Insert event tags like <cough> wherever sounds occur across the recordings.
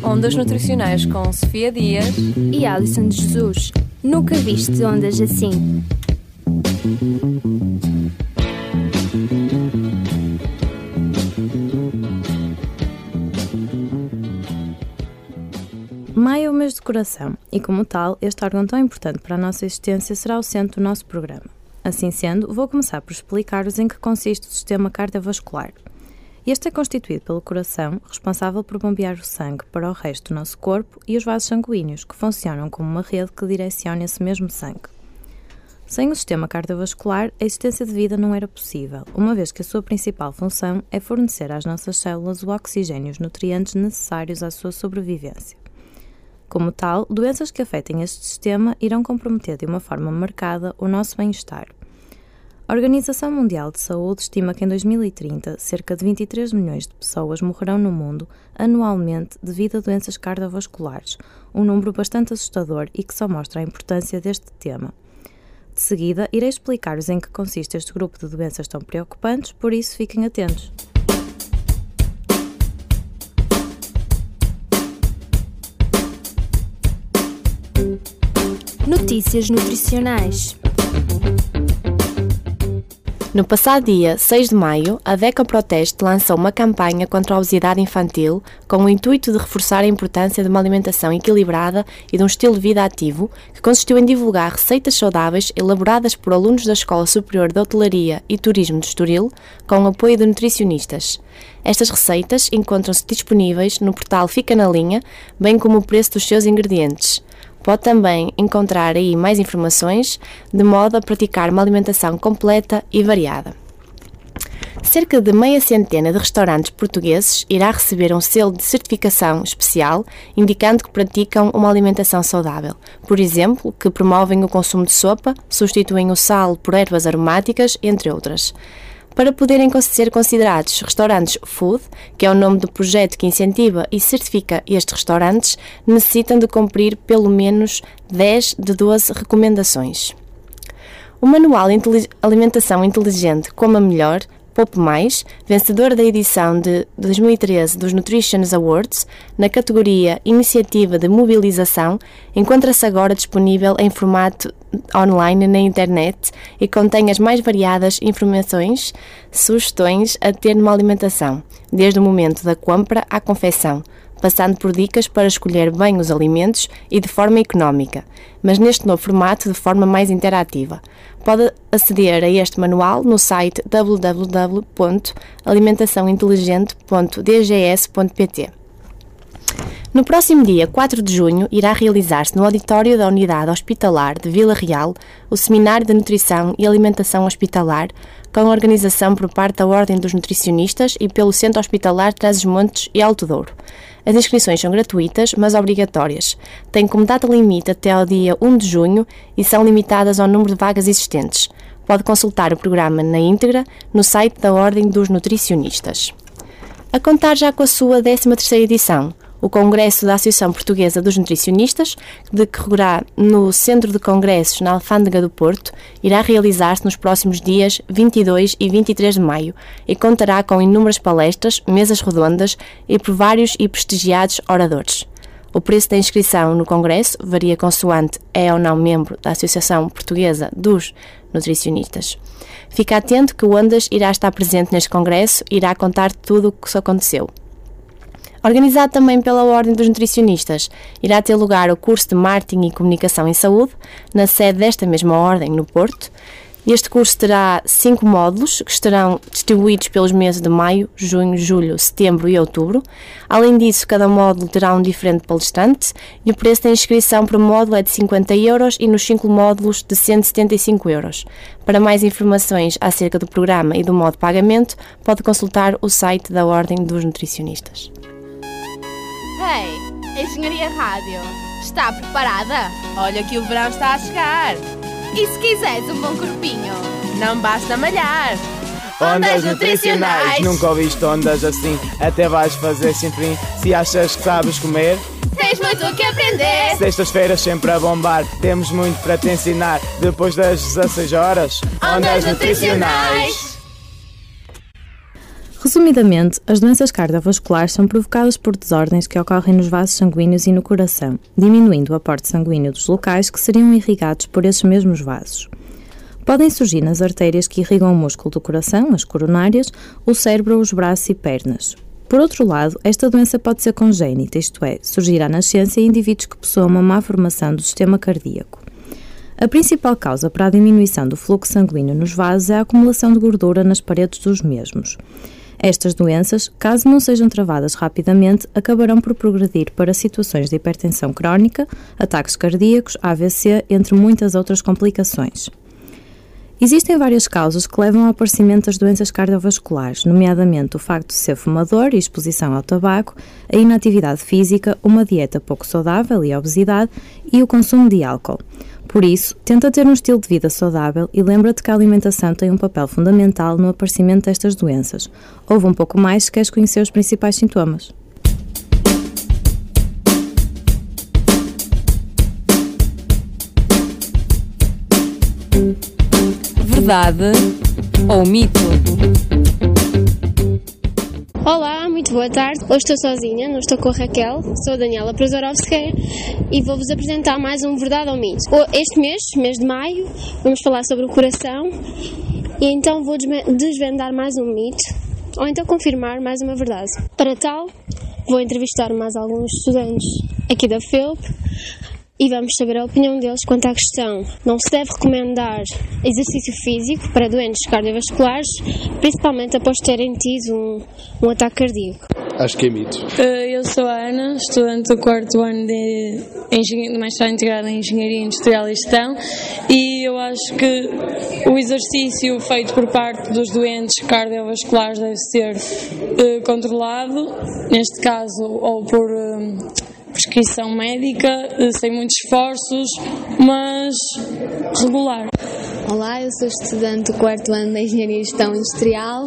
Ondas Nutricionais com Sofia Dias e Alison de Jesus. Nunca viste ondas assim. Maio é o mês de coração e, como tal, este órgão tão importante para a nossa existência será o centro do nosso programa. Assim sendo, vou começar por explicar-vos em que consiste o sistema cardiovascular. Este é constituído pelo coração, responsável por bombear o sangue para o resto do nosso corpo, e os vasos sanguíneos, que funcionam como uma rede que direciona esse mesmo sangue. Sem o sistema cardiovascular, a existência de vida não era possível, uma vez que a sua principal função é fornecer às nossas células o oxigênio e os nutrientes necessários à sua sobrevivência. Como tal, doenças que afetem este sistema irão comprometer de uma forma marcada o nosso bem-estar. A Organização Mundial de Saúde estima que em 2030 cerca de 23 milhões de pessoas morrerão no mundo anualmente devido a doenças cardiovasculares, um número bastante assustador e que só mostra a importância deste tema. De seguida, irei explicar-vos em que consiste este grupo de doenças tão preocupantes, por isso fiquem atentos. Notícias nutricionais. No passado dia 6 de maio, a DECA Proteste lançou uma campanha contra a obesidade infantil com o intuito de reforçar a importância de uma alimentação equilibrada e de um estilo de vida ativo, que consistiu em divulgar receitas saudáveis elaboradas por alunos da Escola Superior de Hotelaria e Turismo de Estoril, com o apoio de nutricionistas. Estas receitas encontram-se disponíveis no portal Fica na Linha, bem como o preço dos seus ingredientes. Pode também encontrar aí mais informações, de modo a praticar uma alimentação completa e variada. Cerca de meia centena de restaurantes portugueses irá receber um selo de certificação especial indicando que praticam uma alimentação saudável. Por exemplo, que promovem o consumo de sopa, substituem o sal por ervas aromáticas, entre outras. Para poderem ser considerados restaurantes food, que é o nome do projeto que incentiva e certifica estes restaurantes, necessitam de cumprir pelo menos 10 de 12 recomendações. O Manual Alimentação Inteligente Coma Melhor Poupe Mais, vencedor da edição de 2013 dos Nutrition Awards, na categoria Iniciativa de Mobilização, encontra-se agora disponível em formato online na internet e contém as mais variadas informações, sugestões a ter numa alimentação, desde o momento da compra à confecção, passando por dicas para escolher bem os alimentos e de forma económica, mas neste novo formato de forma mais interativa. Pode aceder a este manual no site www.alimentaçãointeligente.dgs.pt. No próximo dia 4 de junho, irá realizar-se no auditório da Unidade Hospitalar de Vila Real o Seminário de Nutrição e Alimentação Hospitalar, com a organização por parte da Ordem dos Nutricionistas e pelo Centro Hospitalar Trás-os-Montes e Alto Douro. As inscrições são gratuitas, mas obrigatórias. Têm como data limite até ao dia 1 de junho e são limitadas ao número de vagas existentes. Pode consultar o programa na íntegra no site da Ordem dos Nutricionistas. A contar já com a sua 13ª edição, o Congresso da Associação Portuguesa dos Nutricionistas, que decorrerá no Centro de Congressos na Alfândega do Porto, irá realizar-se nos próximos dias 22 e 23 de maio e contará com inúmeras palestras, mesas redondas e por vários e prestigiados oradores. O preço da inscrição no Congresso varia consoante é ou não membro da Associação Portuguesa dos Nutricionistas. Fica atento que o Ondas irá estar presente neste Congresso e irá contar tudo o que aconteceu. Organizado também pela Ordem dos Nutricionistas, irá ter lugar o curso de Marketing e Comunicação em Saúde, na sede desta mesma Ordem, no Porto. Este curso terá cinco módulos que estarão distribuídos pelos meses de maio, junho, julho, setembro e outubro. Além disso, cada módulo terá um diferente palestrante e o preço da inscrição por módulo é de 50 euros e nos cinco módulos de 175 euros. Para mais informações acerca do programa e do modo de pagamento, pode consultar o site da Ordem dos Nutricionistas. Hey, Engenharia Rádio, está preparada? Olha que o verão está a chegar. E se quiseres um bom corpinho? Não basta malhar. Ondas nutricionais, nunca ouviste ondas assim, até vais fazer sem fim. Se achas que sabes comer, tens muito o que aprender. Sextas-feiras sempre a bombar, temos muito para te ensinar. Depois das 16 horas, ondas nutricionais. Resumidamente, as doenças cardiovasculares são provocadas por desordens que ocorrem nos vasos sanguíneos e no coração, diminuindo o aporte sanguíneo dos locais que seriam irrigados por esses mesmos vasos. Podem surgir nas artérias que irrigam o músculo do coração, as coronárias, o cérebro, os braços e pernas. Por outro lado, esta doença pode ser congénita, isto é, surgir à nascença em indivíduos que possuam uma má formação do sistema cardíaco. A principal causa para a diminuição do fluxo sanguíneo nos vasos é a acumulação de gordura nas paredes dos mesmos. Estas doenças, caso não sejam travadas rapidamente, acabarão por progredir para situações de hipertensão crónica, ataques cardíacos, AVC, entre muitas outras complicações. Existem várias causas que levam ao aparecimento das doenças cardiovasculares, nomeadamente o facto de ser fumador e exposição ao tabaco, a inatividade física, uma dieta pouco saudável e a obesidade e o consumo de álcool. Por isso, tenta ter um estilo de vida saudável e lembra-te que a alimentação tem um papel fundamental no aparecimento destas doenças. Ouve um pouco mais se queres conhecer os principais sintomas. Verdade ou mito? Olá, muito boa tarde. Hoje estou sozinha, não estou com a Raquel, sou a Daniela Prozorovskaya e vou-vos apresentar mais um Verdade ou Mito. Este mês, mês de maio, vamos falar sobre o coração e então vou desvendar mais um mito ou então confirmar mais uma verdade. Para tal, vou entrevistar mais alguns estudantes aqui da FEUP e vamos saber a opinião deles quanto à questão. Não se deve recomendar exercício físico para doentes cardiovasculares, principalmente após terem tido um, um ataque cardíaco. Acho que é mito. Eh, eu sou a Ana, estudante do quarto ano de, de mestrado integrado em Engenharia Industrial e Gestão e eu acho que o exercício feito por parte dos doentes cardiovasculares deve ser uh, controlado, neste caso, ou por uh, prescrição médica, eh, sem muitos esforços, mas regular. Olá, eu sou estudante do quarto ano da Engenharia e Gestão Industrial.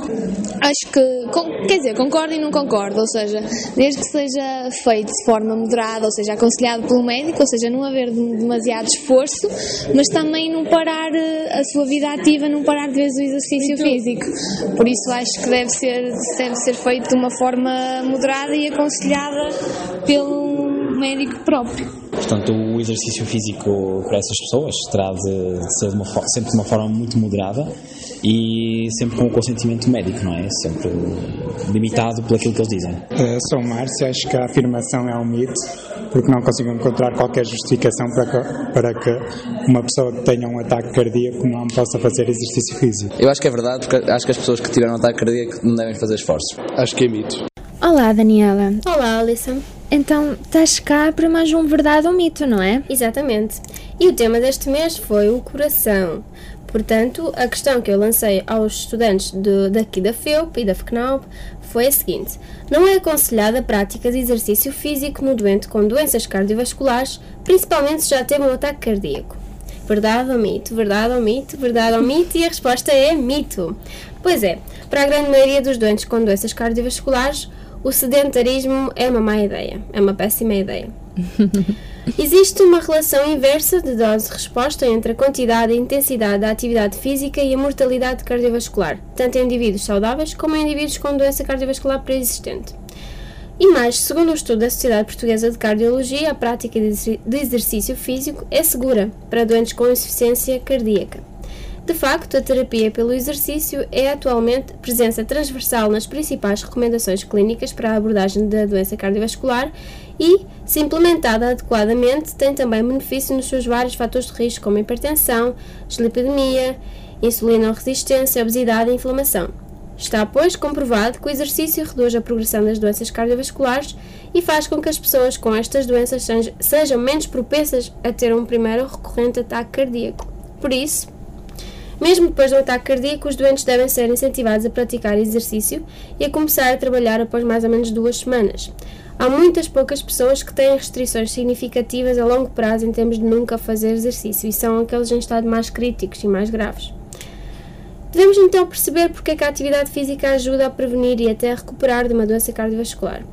Acho que, quer dizer, concordo e não concordo, ou seja, desde que seja feito de forma moderada, ou seja, aconselhado pelo médico, ou seja, não haver demasiado esforço, mas também não parar eh, a sua vida ativa, não parar de vez o exercício físico. Por isso acho que deve ser, deve ser feito de uma forma moderada e aconselhada pelo médico próprio. Portanto, o exercício físico para essas pessoas terá de ser de uma, sempre de uma forma muito moderada e sempre com o consentimento médico, não é? Sempre limitado por aquilo que eles dizem. Uh, sou Márcio, acho que a afirmação é um mito, porque não consigo encontrar qualquer justificação para que, para que uma pessoa que tenha um ataque cardíaco não possa fazer exercício físico. Eu acho que é verdade, porque acho que as pessoas que tiveram um ataque cardíaco não devem fazer esforços. Acho que é mito. Olá, Daniela. Olá, Alison. Então, estás cá para mais um Verdade ou Mito, não é? Exatamente. E o tema deste mês foi o coração. Portanto, a questão que eu lancei aos estudantes de, daqui da FEUP e da FCNAUP foi a seguinte: Não é aconselhada a prática de exercício físico no doente com doenças cardiovasculares, principalmente se já teve um ataque cardíaco. Verdade ou mito? Verdade ou mito? Verdade ou mito? E a resposta é mito. Pois é, para a grande maioria dos doentes com doenças cardiovasculares, o sedentarismo é uma má ideia, é uma péssima ideia. <laughs> Existe uma relação inversa de dose-resposta entre a quantidade e intensidade da atividade física e a mortalidade cardiovascular, tanto em indivíduos saudáveis como em indivíduos com doença cardiovascular pré-existente. E mais, segundo o um estudo da Sociedade Portuguesa de Cardiologia, a prática de exercício físico é segura para doentes com insuficiência cardíaca. De facto, a terapia pelo exercício é atualmente presença transversal nas principais recomendações clínicas para a abordagem da doença cardiovascular e, se implementada adequadamente, tem também benefício nos seus vários fatores de risco, como hipertensão, dislipidemia, insulinoresistência, obesidade e inflamação. Está, pois, comprovado que o exercício reduz a progressão das doenças cardiovasculares e faz com que as pessoas com estas doenças sejam menos propensas a ter um primeiro recorrente ataque cardíaco. Por isso, mesmo depois do ataque cardíaco, os doentes devem ser incentivados a praticar exercício e a começar a trabalhar após mais ou menos duas semanas. Há muitas poucas pessoas que têm restrições significativas a longo prazo em termos de nunca fazer exercício e são aqueles em estado mais críticos e mais graves. Devemos então perceber porque é que a atividade física ajuda a prevenir e até a recuperar de uma doença cardiovascular.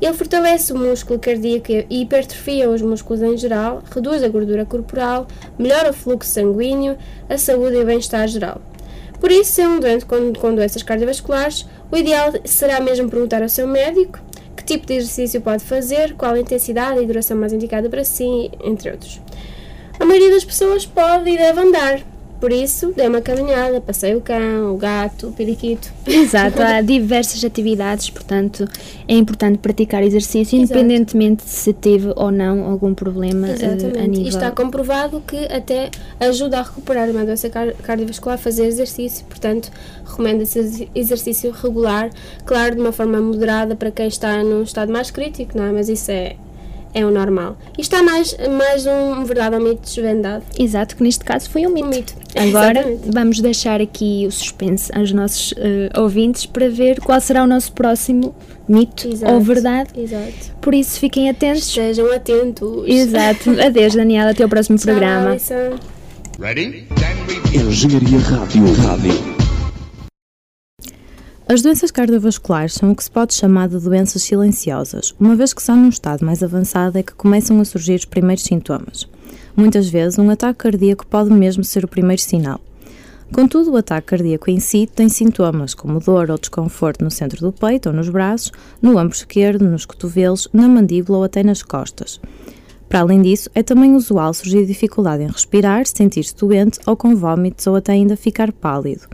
Ele fortalece o músculo cardíaco e hipertrofia os músculos em geral, reduz a gordura corporal, melhora o fluxo sanguíneo, a saúde e o bem-estar geral. Por isso, se é um doente com, com doenças cardiovasculares, O ideal será mesmo perguntar ao seu médico que tipo de exercício pode fazer, qual a intensidade e duração mais indicada para si, entre outros. A maioria das pessoas pode e deve andar, por isso, dê uma caminhada, passei o cão, o gato, o periquito. Exato, há diversas atividades, portanto, é importante praticar exercício, independentemente de se teve ou não algum problema uh, a nível... E está comprovado que até ajuda a recuperar uma doença cardiovascular fazer exercício, portanto, recomenda-se exercício regular, claro, de uma forma moderada para quem está num estado mais crítico, não é? Mas isso é é o normal. E está mais, mais um verdade ou mito desvendado. Exato, que neste caso foi um mito. Um mito. Agora Exatamente. vamos deixar aqui o suspense aos nossos uh, ouvintes para ver qual será o nosso próximo mito Exato. ou verdade. Exato. Por isso fiquem atentos. Estejam atentos. Exato. Adeus, Daniela. Até o próximo <laughs> Tchau, programa. Ready? Engenharia Rádio. Rádio. As doenças cardiovasculares são o que se pode chamar de doenças silenciosas, uma vez que só num estado mais avançado é que começam a surgir os primeiros sintomas. Muitas vezes, um ataque cardíaco pode mesmo ser o primeiro sinal. Contudo, o ataque cardíaco em si tem sintomas como dor ou desconforto no centro do peito ou nos braços, no ombro esquerdo, nos cotovelos, na mandíbula ou até nas costas. Para além disso, é também usual surgir dificuldade em respirar, sentir-se doente ou com vômitos ou até ainda ficar pálido.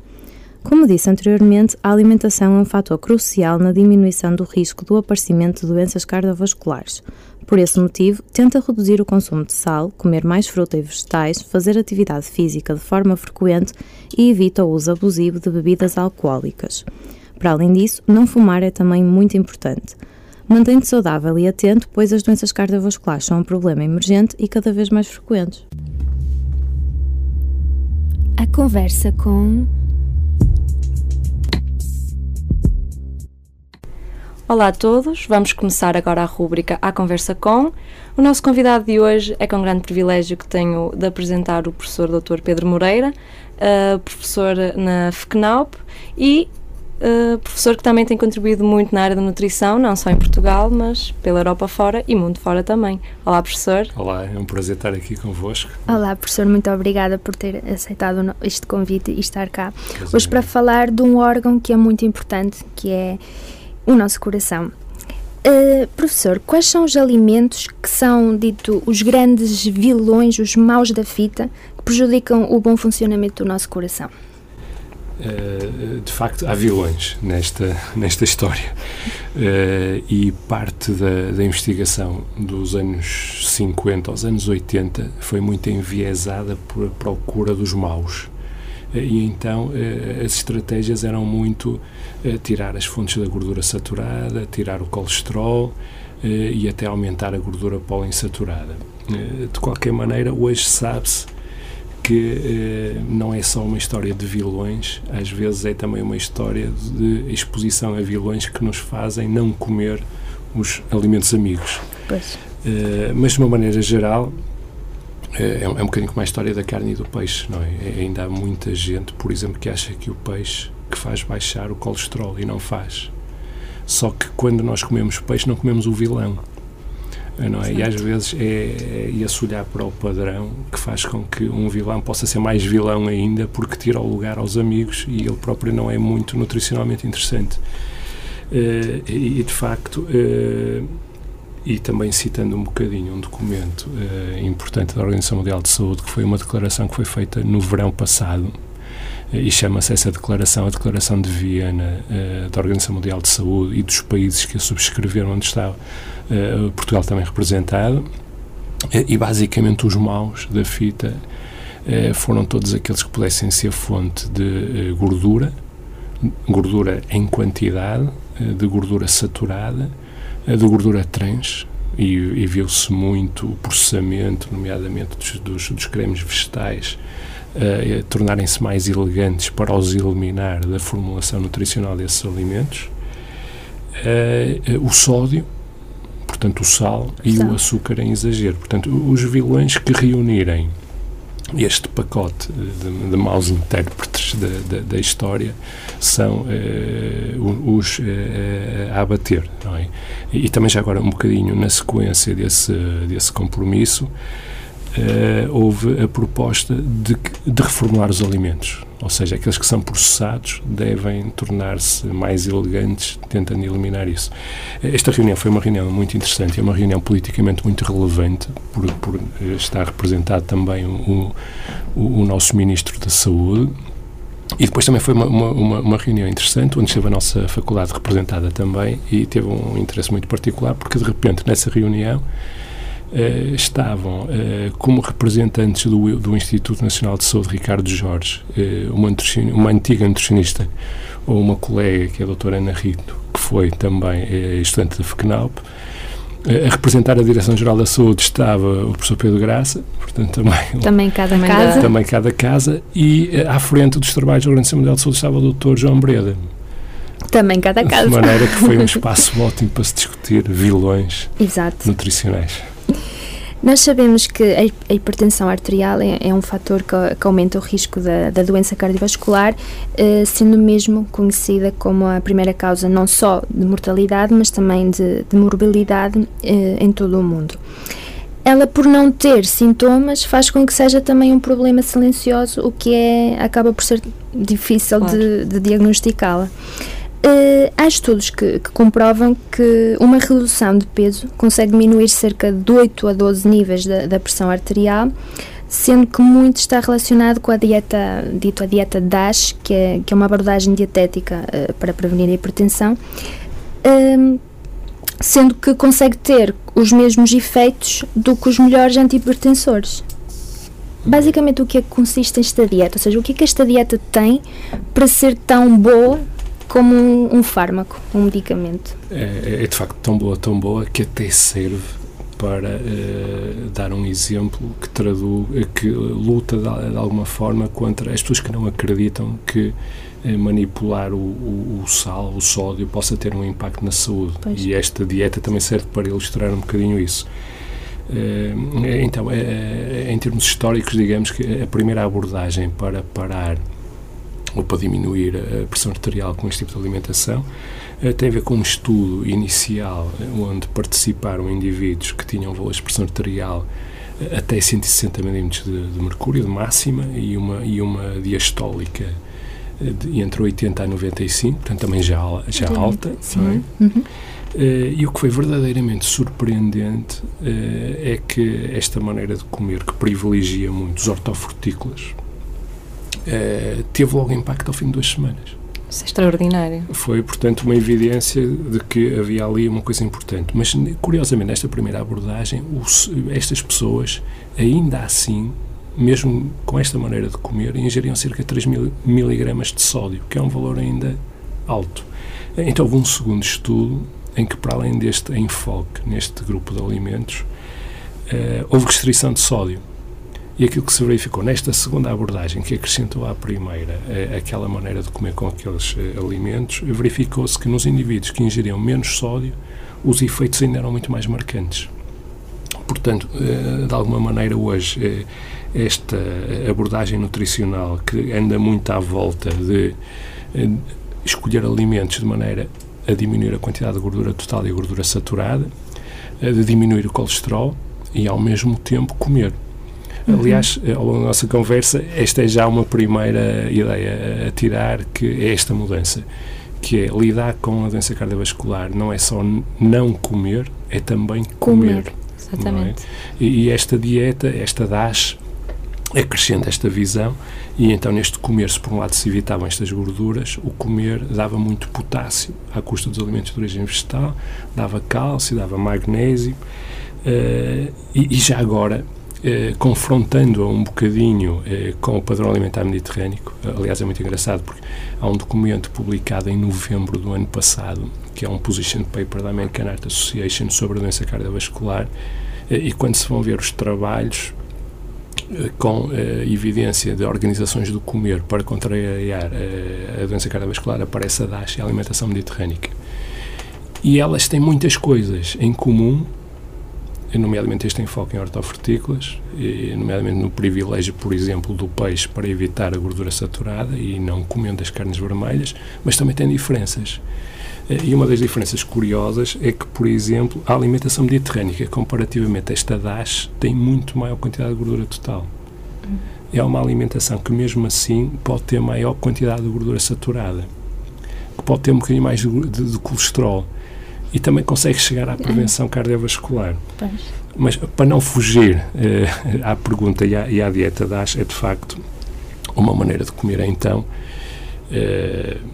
Como disse anteriormente, a alimentação é um fator crucial na diminuição do risco do aparecimento de doenças cardiovasculares. Por esse motivo, tenta reduzir o consumo de sal, comer mais fruta e vegetais, fazer atividade física de forma frequente e evita o uso abusivo de bebidas alcoólicas. Para além disso, não fumar é também muito importante. Mantém-te saudável e atento, pois as doenças cardiovasculares são um problema emergente e cada vez mais frequentes. A conversa com Olá a todos, vamos começar agora a rúbrica A Conversa Com. O nosso convidado de hoje é com grande privilégio que tenho de apresentar o professor Dr. Pedro Moreira, uh, professor na FCNAUP e uh, professor que também tem contribuído muito na área da nutrição, não só em Portugal, mas pela Europa fora e mundo fora também. Olá, professor. Olá, é um prazer estar aqui convosco. Olá, professor, muito obrigada por ter aceitado este convite e estar cá. Prazer hoje para falar de um órgão que é muito importante, que é o nosso coração. Uh, professor, quais são os alimentos que são, dito, os grandes vilões, os maus da fita, que prejudicam o bom funcionamento do nosso coração? Uh, de facto, há vilões nesta, nesta história. Uh, e parte da, da, investigação dos anos 50 aos anos 80 foi muito enviesada por a procura dos maus. e então as estratégias eram muito tirar as fontes da gordura saturada, tirar o colesterol eh, e até aumentar a gordura poliinsaturada. Eh, de qualquer maneira, hoje sabe-se que eh, não é só uma história de vilões, às vezes é também uma história de exposição a vilões que nos fazem não comer os alimentos amigos. Pois. mas de uma maneira geral, é, é um bocadinho como a história da carne e do peixe, não é? Ainda há muita gente, por exemplo, que acha que o peixe que faz baixar o colesterol e não faz. Só que quando nós comemos peixe, não comemos o vilão. Não é? E às vezes é, é esse olhar para o padrão que faz com que um vilão possa ser mais vilão ainda porque tira o lugar aos amigos e ele próprio não é muito nutricionalmente interessante. Uh, e, de facto, uh, e também citando um bocadinho um documento uh, importante da Organização Mundial de Saúde, que foi uma declaração que foi feita no verão passado, e chama-se essa declaração a Declaração de Viena uh, da Organização Mundial de Saúde e dos países que a subscreveram, onde está uh, Portugal também representado, e basicamente os maus da fita uh, foram todos aqueles que pudessem ser fonte de gordura, gordura em quantidade, de gordura saturada, de gordura trans, e, e viu-se muito o processamento, nomeadamente dos, dos, dos cremes vegetais, uh, tornarem-se mais elegantes para os eliminar da formulação nutricional desses alimentos. Uh, o sódio, portanto o sal e o açúcar em exagero. Portanto, os vilões que reunirem este pacote de, de maus intérpretes da, da, da história são uh, os uh, a abater. É? E, e, também já agora um bocadinho na sequência desse, desse compromisso, houve a proposta de, de reformular os alimentos. Ou seja, aqueles que são processados devem tornar-se mais elegantes, tentando eliminar isso. Esta reunião foi uma reunião muito interessante, é uma reunião politicamente muito relevante, por, por estar representado também o, o, o nosso Ministro da Saúde, e depois também foi uma, uma, uma, reunião interessante, onde esteve a nossa faculdade representada também e teve um interesse muito particular, porque de repente nessa reunião eh, estavam eh, como representantes do, do, Instituto Nacional de Saúde Ricardo Jorge, eh, uma, uma antiga nutricionista, ou uma colega que é a doutora Ana Rito, que foi também estudante da FECNAUP, a representar a Direção-Geral da Saúde estava o professor Pedro Graça, portanto também... Também cada casa. Também cada casa, e à frente dos trabalhos da Organização Mundial de Saúde estava o Dr. João Breda. Também cada casa. De maneira que foi um <laughs> espaço ótimo para se discutir vilões Exato. nutricionais. Nós sabemos que a hipertensão arterial é, é um fator que, que, aumenta o risco da, da doença cardiovascular, eh, sendo mesmo conhecida como a primeira causa não só de mortalidade, mas também de, de morbilidade eh, em todo o mundo. Ela, por não ter sintomas, faz com que seja também um problema silencioso, o que é, acaba por ser difícil claro. de, de diagnosticá-la. Uh, há estudos que, que, comprovam que uma redução de peso consegue diminuir cerca de 8 a 12 níveis da, da pressão arterial, sendo que muito está relacionado com a dieta, dito a dieta DASH, que é, que é uma abordagem dietética uh, para prevenir a hipertensão, uh, sendo que consegue ter os mesmos efeitos do que os melhores antihipertensores. Basicamente, o que é que consiste esta dieta? Ou seja, o que é que esta dieta tem para ser tão boa como um, um fármaco, um medicamento. É, é, de facto tão boa, tão boa que até serve para uh, dar um exemplo que traduz, que luta de, de, alguma forma contra as pessoas que não acreditam que uh, manipular o, o, o, sal, o sódio, possa ter um impacto na saúde. Pois. E esta dieta também serve para ilustrar um bocadinho isso. Uh, então, em termos históricos, digamos que a primeira abordagem para parar ou para diminuir a pressão arterial com este tipo de alimentação, eh, tem a ver com um estudo inicial eh, onde participaram indivíduos que tinham valores de pressão arterial eh, até 160 mm de, de, mercúrio de máxima e uma, e uma diastólica de, entre 80 a 95, portanto também já, já alta. Sim. É? Uhum. Uh, e o que foi verdadeiramente surpreendente uh, é que esta maneira de comer, que privilegia muito os ortofrutícolas, uh, teve logo impacto ao fim de duas semanas. Isso é extraordinário. Foi, portanto, uma evidência de que havia ali uma coisa importante. Mas, curiosamente, nesta primeira abordagem, os, estas pessoas, ainda assim, mesmo com esta maneira de comer, ingeriam cerca de 3 mil, miligramas de sódio, que é um valor ainda alto. Então, houve um segundo estudo em que, para além deste enfoque neste grupo de alimentos, uh, houve restrição de sódio. E aquilo que se verificou nesta segunda abordagem, que acrescentou à primeira eh, aquela maneira de comer com aqueles eh, alimentos, verificou-se que nos indivíduos que ingeriam menos sódio, os efeitos ainda eram muito mais marcantes. Portanto, eh, de alguma maneira, hoje, esta abordagem nutricional que anda muito à volta de escolher alimentos de maneira a diminuir a quantidade de gordura total e a gordura saturada, de diminuir o colesterol e, ao mesmo tempo, comer. Aliás, ao longo da nossa conversa, esta é já uma primeira ideia a tirar, que é esta mudança, que é lidar com a doença cardiovascular não é só não comer, é também comer. comer é? exatamente. É? E, e esta dieta, esta DASH, acrescenta esta visão e então neste comer-se por um lado se evitavam estas gorduras o comer dava muito potássio à custa dos alimentos de origem vegetal dava cálcio, dava magnésio uh, e, e, já agora eh, confrontando-a um bocadinho eh, com o padrão alimentar mediterrâneo. Aliás, é muito engraçado porque há um documento publicado em novembro do ano passado, que é um position paper da American Heart Association sobre a doença cardiovascular, eh, e quando se vão ver os trabalhos eh, com eh, evidência de organizações do comer para contrariar eh, a doença cardiovascular, aparece a DASH, a alimentação mediterrânica. E elas têm muitas coisas em comum nomeadamente este enfoque em hortofrutícolas, nomeadamente no privilégio, por exemplo, do peixe para evitar a gordura saturada e não comendo as carnes vermelhas, mas também tem diferenças. Eh, e uma das diferenças curiosas é que, por exemplo, a alimentação mediterrânica, comparativamente a esta DAS, tem muito maior quantidade de gordura total. É uma alimentação que, mesmo assim, pode ter maior quantidade de gordura saturada, que pode ter um bocadinho mais de, de, de colesterol e também consegue chegar à prevenção cardiovascular. Pois. Mas para não fugir eh, à pergunta e à, e à dieta DAS, é de facto uma maneira de comer então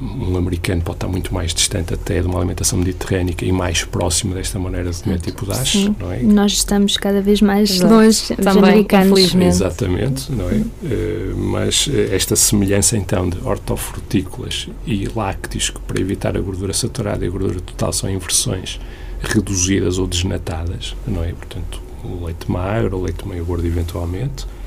um americano pode estar muito mais distante até de uma alimentação mediterrânica e mais próximo desta maneira de comer tipo dash, Sim. não é? Nós estamos cada vez mais Exato. longe dos americanos. Infelizmente. Exatamente, não é? Uh, mas uh, esta semelhança então de hortofrutícolas e lácteos que para evitar a gordura saturada e a gordura total são em versões reduzidas ou desnatadas, não é? Portanto, o leite magro, o leite meio gordo eventualmente, Uh,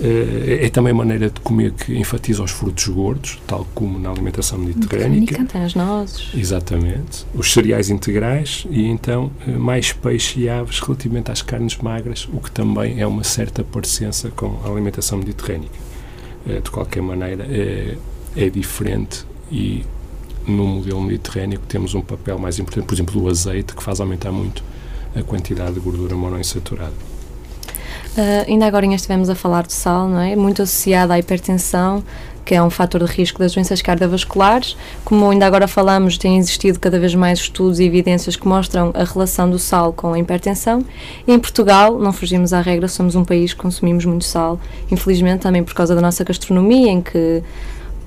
é também a maneira de comer que enfatiza os frutos gordos, tal como na alimentação mediterrânica. Tem as nozes. Exatamente. Os cereais integrais e então eh, mais peixe e aves relativamente às carnes magras, o que também é uma certa parecença com a alimentação mediterrânica. Uh, de qualquer maneira, é, é diferente e no modelo mediterrâneo temos um papel mais importante, por exemplo, do azeite, que faz aumentar muito a quantidade de gordura monoinsaturada. Uh, ainda agora estivemos a falar do sal, não é? Muito associado à hipertensão, que é um fator de risco das doenças cardiovasculares. Como ainda agora falamos, têm existido cada vez mais estudos e evidências que mostram a relação do sal com a hipertensão. E em Portugal, não fugimos à regra, somos um país que consumimos muito sal, infelizmente também por causa da nossa gastronomia, em que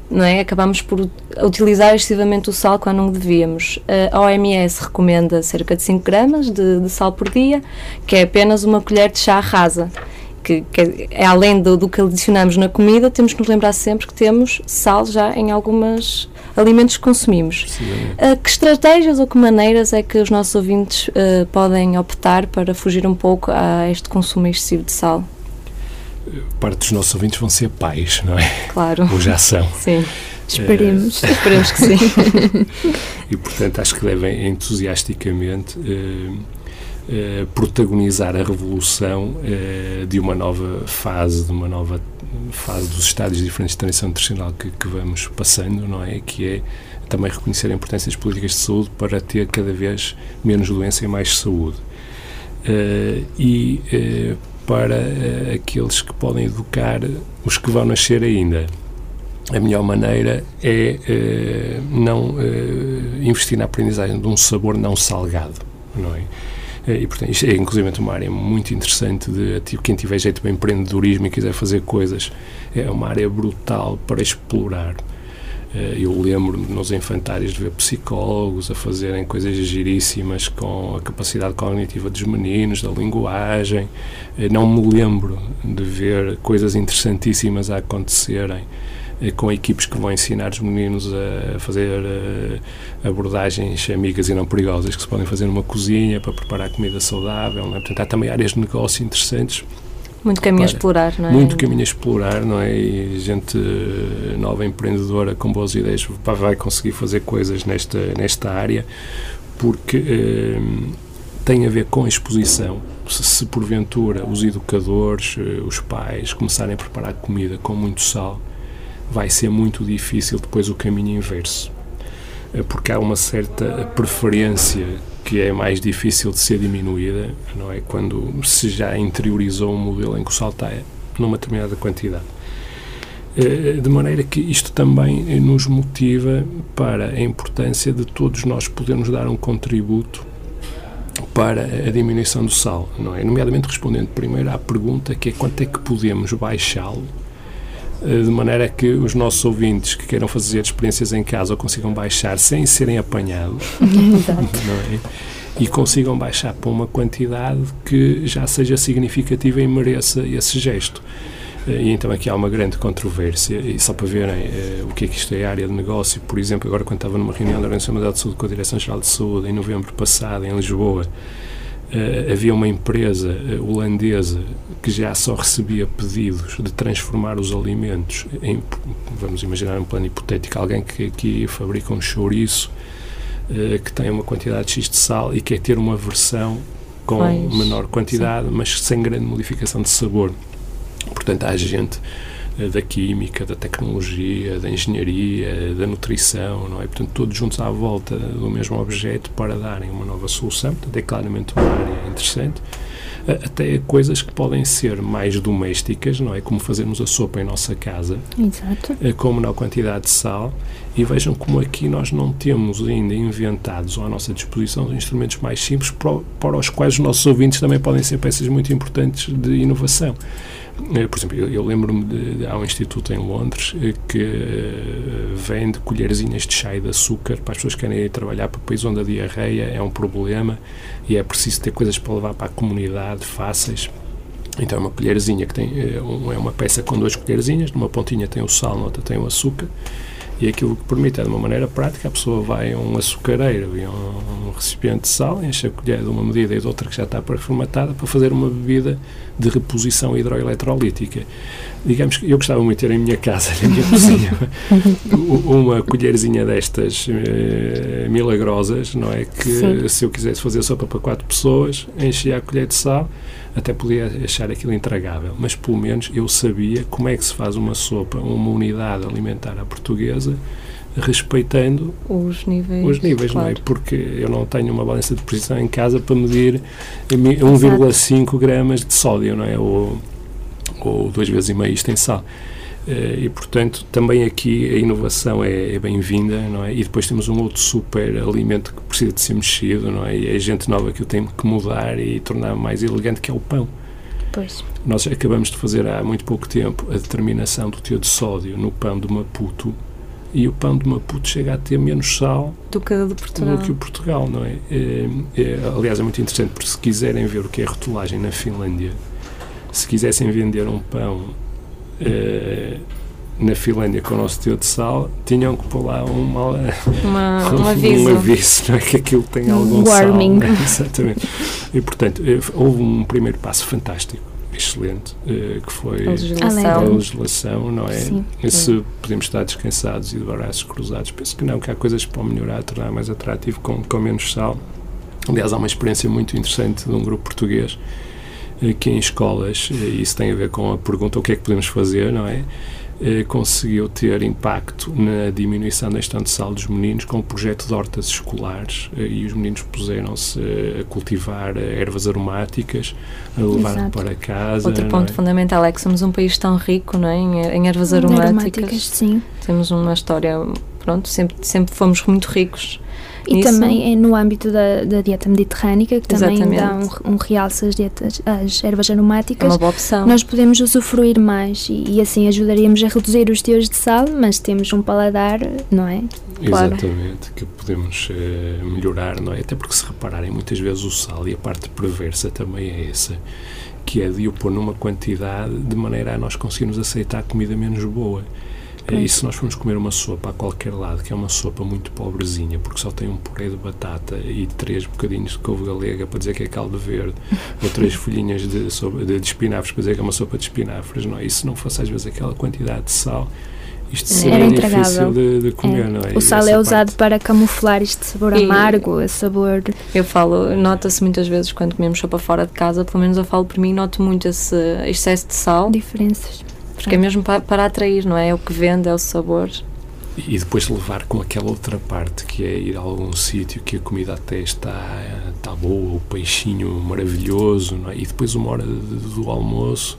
não é? Acabamos por utilizar excessivamente o sal quando não devíamos. A OMS recomenda cerca de 5 gramas de, de, sal por dia, que é apenas uma colher de chá rasa. Que, que é além do, do, que adicionamos na comida, temos que nos lembrar sempre que temos sal já em alguns alimentos que consumimos. Uh, que estratégias ou que maneiras é que os nossos ouvintes uh, podem optar para fugir um pouco a este consumo excessivo de sal? Parte dos nossos ouvintes vão ser pais, não é? Claro. Ou já são. Sim. Esperemos. Uh, Esperemos que sim. <laughs> e, portanto, acho que devem entusiasticamente uh, uh, protagonizar a revolução de uma nova fase, de uma nova fase dos estádios diferentes de transição nutricional que, que vamos passando, não é? Que é também reconhecer a importância das políticas de saúde para ter cada vez menos doença e mais saúde. e para uh, aqueles que podem educar os que vão nascer ainda. A melhor maneira é uh, não uh, investir na aprendizagem de um sabor não salgado, não é? E, portanto, isto é inclusive uma área muito interessante de tipo, quem tiver jeito para empreendedorismo e quiser fazer coisas, é uma área brutal para explorar. Eh, eu lembro-me nos infantários de ver psicólogos a fazerem coisas giríssimas com a capacidade cognitiva dos meninos, da linguagem. Eh, não me lembro de ver coisas interessantíssimas a acontecerem eh, com equipes que vão ensinar os meninos a fazer abordagens amigas e não perigosas que se podem fazer numa cozinha para preparar comida saudável. É? Portanto, há também áreas de negócio interessantes muito caminho a explorar, não é? Muito caminho a explorar, não é? E gente eh, nova empreendedora com boas ideias vai conseguir fazer coisas nesta, nesta área porque eh, tem a ver com a exposição. Se, se porventura os educadores, eh, os pais começarem a preparar comida com muito sal, vai ser muito difícil depois o caminho inverso. Eh, porque há uma certa preferência que é mais difícil de ser diminuída, não é? Quando se já interiorizou um modelo em que o sal está numa determinada quantidade. Eh, de maneira que isto também nos motiva para a importância de todos nós podermos dar um contributo para a diminuição do sal, não é? Nomeadamente respondendo primeiro à pergunta que é quanto é que podemos baixá-lo eh, de maneira que os nossos ouvintes que queiram fazer experiências em casa consigam baixar sem serem apanhados <laughs> é? e consigam baixar para uma quantidade que já seja significativa e mereça esse gesto. Eh, e então aqui há uma grande controvérsia, e só para verem uh, o que é que isto é a área de negócio, por exemplo, agora quando estava numa reunião da Organização Mundial de Saúde com a Direção-Geral de Saúde, em novembro passado, em Lisboa, Uh, havia uma empresa uh, holandesa que já só recebia pedidos de transformar os alimentos em, vamos imaginar um plano hipotético, alguém que aqui fabrica um chouriço uh, que tem uma quantidade X de sal e quer ter uma versão com Mais, menor quantidade, sim. mas sem grande modificação de sabor. Portanto, há gente eh, da química, da tecnologia, da engenharia, da nutrição, não é? Portanto, todos juntos à volta do mesmo objeto para darem uma nova solução. Portanto, é claramente uma área interessante. Até coisas que podem ser mais domésticas, não é? Como fazermos a sopa em nossa casa, Exato. eh, com menor quantidade de sal. E vejam como aqui nós não temos ainda inventados ou à nossa disposição os instrumentos mais simples para os quais os nossos ouvintes também podem ser peças muito importantes de inovação. Eh, Por exemplo, eu, eu lembro-me de, de- há um instituto em Londres eh, que eh, vende colherzinhas de chá e de açúcar para as pessoas que querem ir trabalhar para o país onde a diarreia é um problema e é preciso ter coisas para levar para a comunidade fáceis. Então é uma colherzinha que tem, é uma peça com duas colherzinhas, numa pontinha tem o sal, na outra tem o açúcar, e aquilo que permite é, de uma maneira prática, a pessoa vai a um açucareiro e a um recipiente de sal, enche a colher de uma medida e de outra que já está pré-formatada para fazer uma bebida de reposição hidroeletrolítica. Digamos que eu gostava muito de ter em minha casa, <laughs> na minha cozinha, uma colherzinha destas eh, milagrosas, não é? Que Sim. se eu quisesse fazer sopa para quatro pessoas, enchia a colher de sal, até podia achar aquilo intragável, mas pelo menos eu sabia como é que se faz uma sopa, uma unidade alimentar à portuguesa, respeitando Os níveis. os níveis, não é? claro. Porque eu não tenho uma balança de precisão em casa para medir mi- 1,5 gramas de sódio, não é? Ou, ou duas vezes e meio isto em sal. Eh, E, portanto, também aqui a inovação é, é bem-vinda, não é? E depois temos um outro super alimento que precisa de ser mexido, não é? E é gente nova que eu tenho que mudar e tornar mais elegante, que é o pão. Pois. Nós acabamos de fazer há muito pouco tempo a determinação do teor de sódio no pão de Maputo e o pão de Maputo chega a ter menos sal Do que de Portugal. do que o Portugal, não é? É, é? Aliás, é muito interessante porque se quiserem ver o que é rotulagem na Finlândia, se quisessem vender um pão eh, na Finlândia com o nosso teor de sal, tinham que pôr lá uma, Uma- <laughs> um aviso. um aviso, não é? Que aquilo tem Um algum warning. sal. não é? <laughs> Exatamente. E, portanto, eh, houve um primeiro passo fantástico, excelente, eh, que foi A legislação. a legislação, não é? Sim. Se podemos estar descansados e de braços cruzados, penso que não, que há coisas para melhorar, tornar mais atrativo com, com menos sal. Aliás, há uma experiência muito interessante de um grupo português eh, que em escolas, eh, e isso tem a ver com a pergunta o que é que podemos fazer, não é? Eh, conseguiu ter impacto na diminuição da ingestão de sal dos meninos com o projeto de hortas escolares eh, e os meninos puseram-se eh, a cultivar eh, ervas aromáticas, a levar para casa. Outro ponto é? fundamental é que somos um país tão rico não é? em, em ervas aromáticas. aromáticas, sim. Temos uma história, pronto, sempre, sempre fomos muito ricos. E nisso. também é no âmbito da, da dieta mediterrânica, que também Exatamente. dá um, um realce às, dietas, às ervas aromáticas. É uma boa opção. Nós podemos usufruir mais e, e assim ajudaríamos a reduzir os teores de sal, mas temos um paladar, não é? Claro. Exatamente, que podemos eh, melhorar, não é? Até porque se repararem, muitas vezes o sal e a parte perversa também é essa, que é de o pôr numa quantidade de maneira a nós conseguirmos aceitar comida menos boa. E Pois. se nós formos comer uma sopa a qualquer lado, que é uma sopa muito pobrezinha, porque só tem um purê de batata e três bocadinhos de couve galega para dizer que é caldo verde, <laughs> ou três folhinhas de, sopa- de, de espinafres para dizer que é uma sopa de espinafres, não é? E se não fosse às vezes aquela quantidade de sal, isto seria difícil intragável. de, de comer, É. não é? O sal é parte- usado para camuflar este sabor E- amargo, esse sabor. Eu falo, nota-se muitas vezes quando comemos sopa fora de casa, pelo menos eu falo por mim, noto muito esse excesso de sal. Diferenças. Porque é mesmo para, para atrair, não é? É o que vende, é o sabor. E depois levar com aquela outra parte que é ir a algum sítio que a comida até está, está boa, o peixinho maravilhoso, não é? e depois uma hora do almoço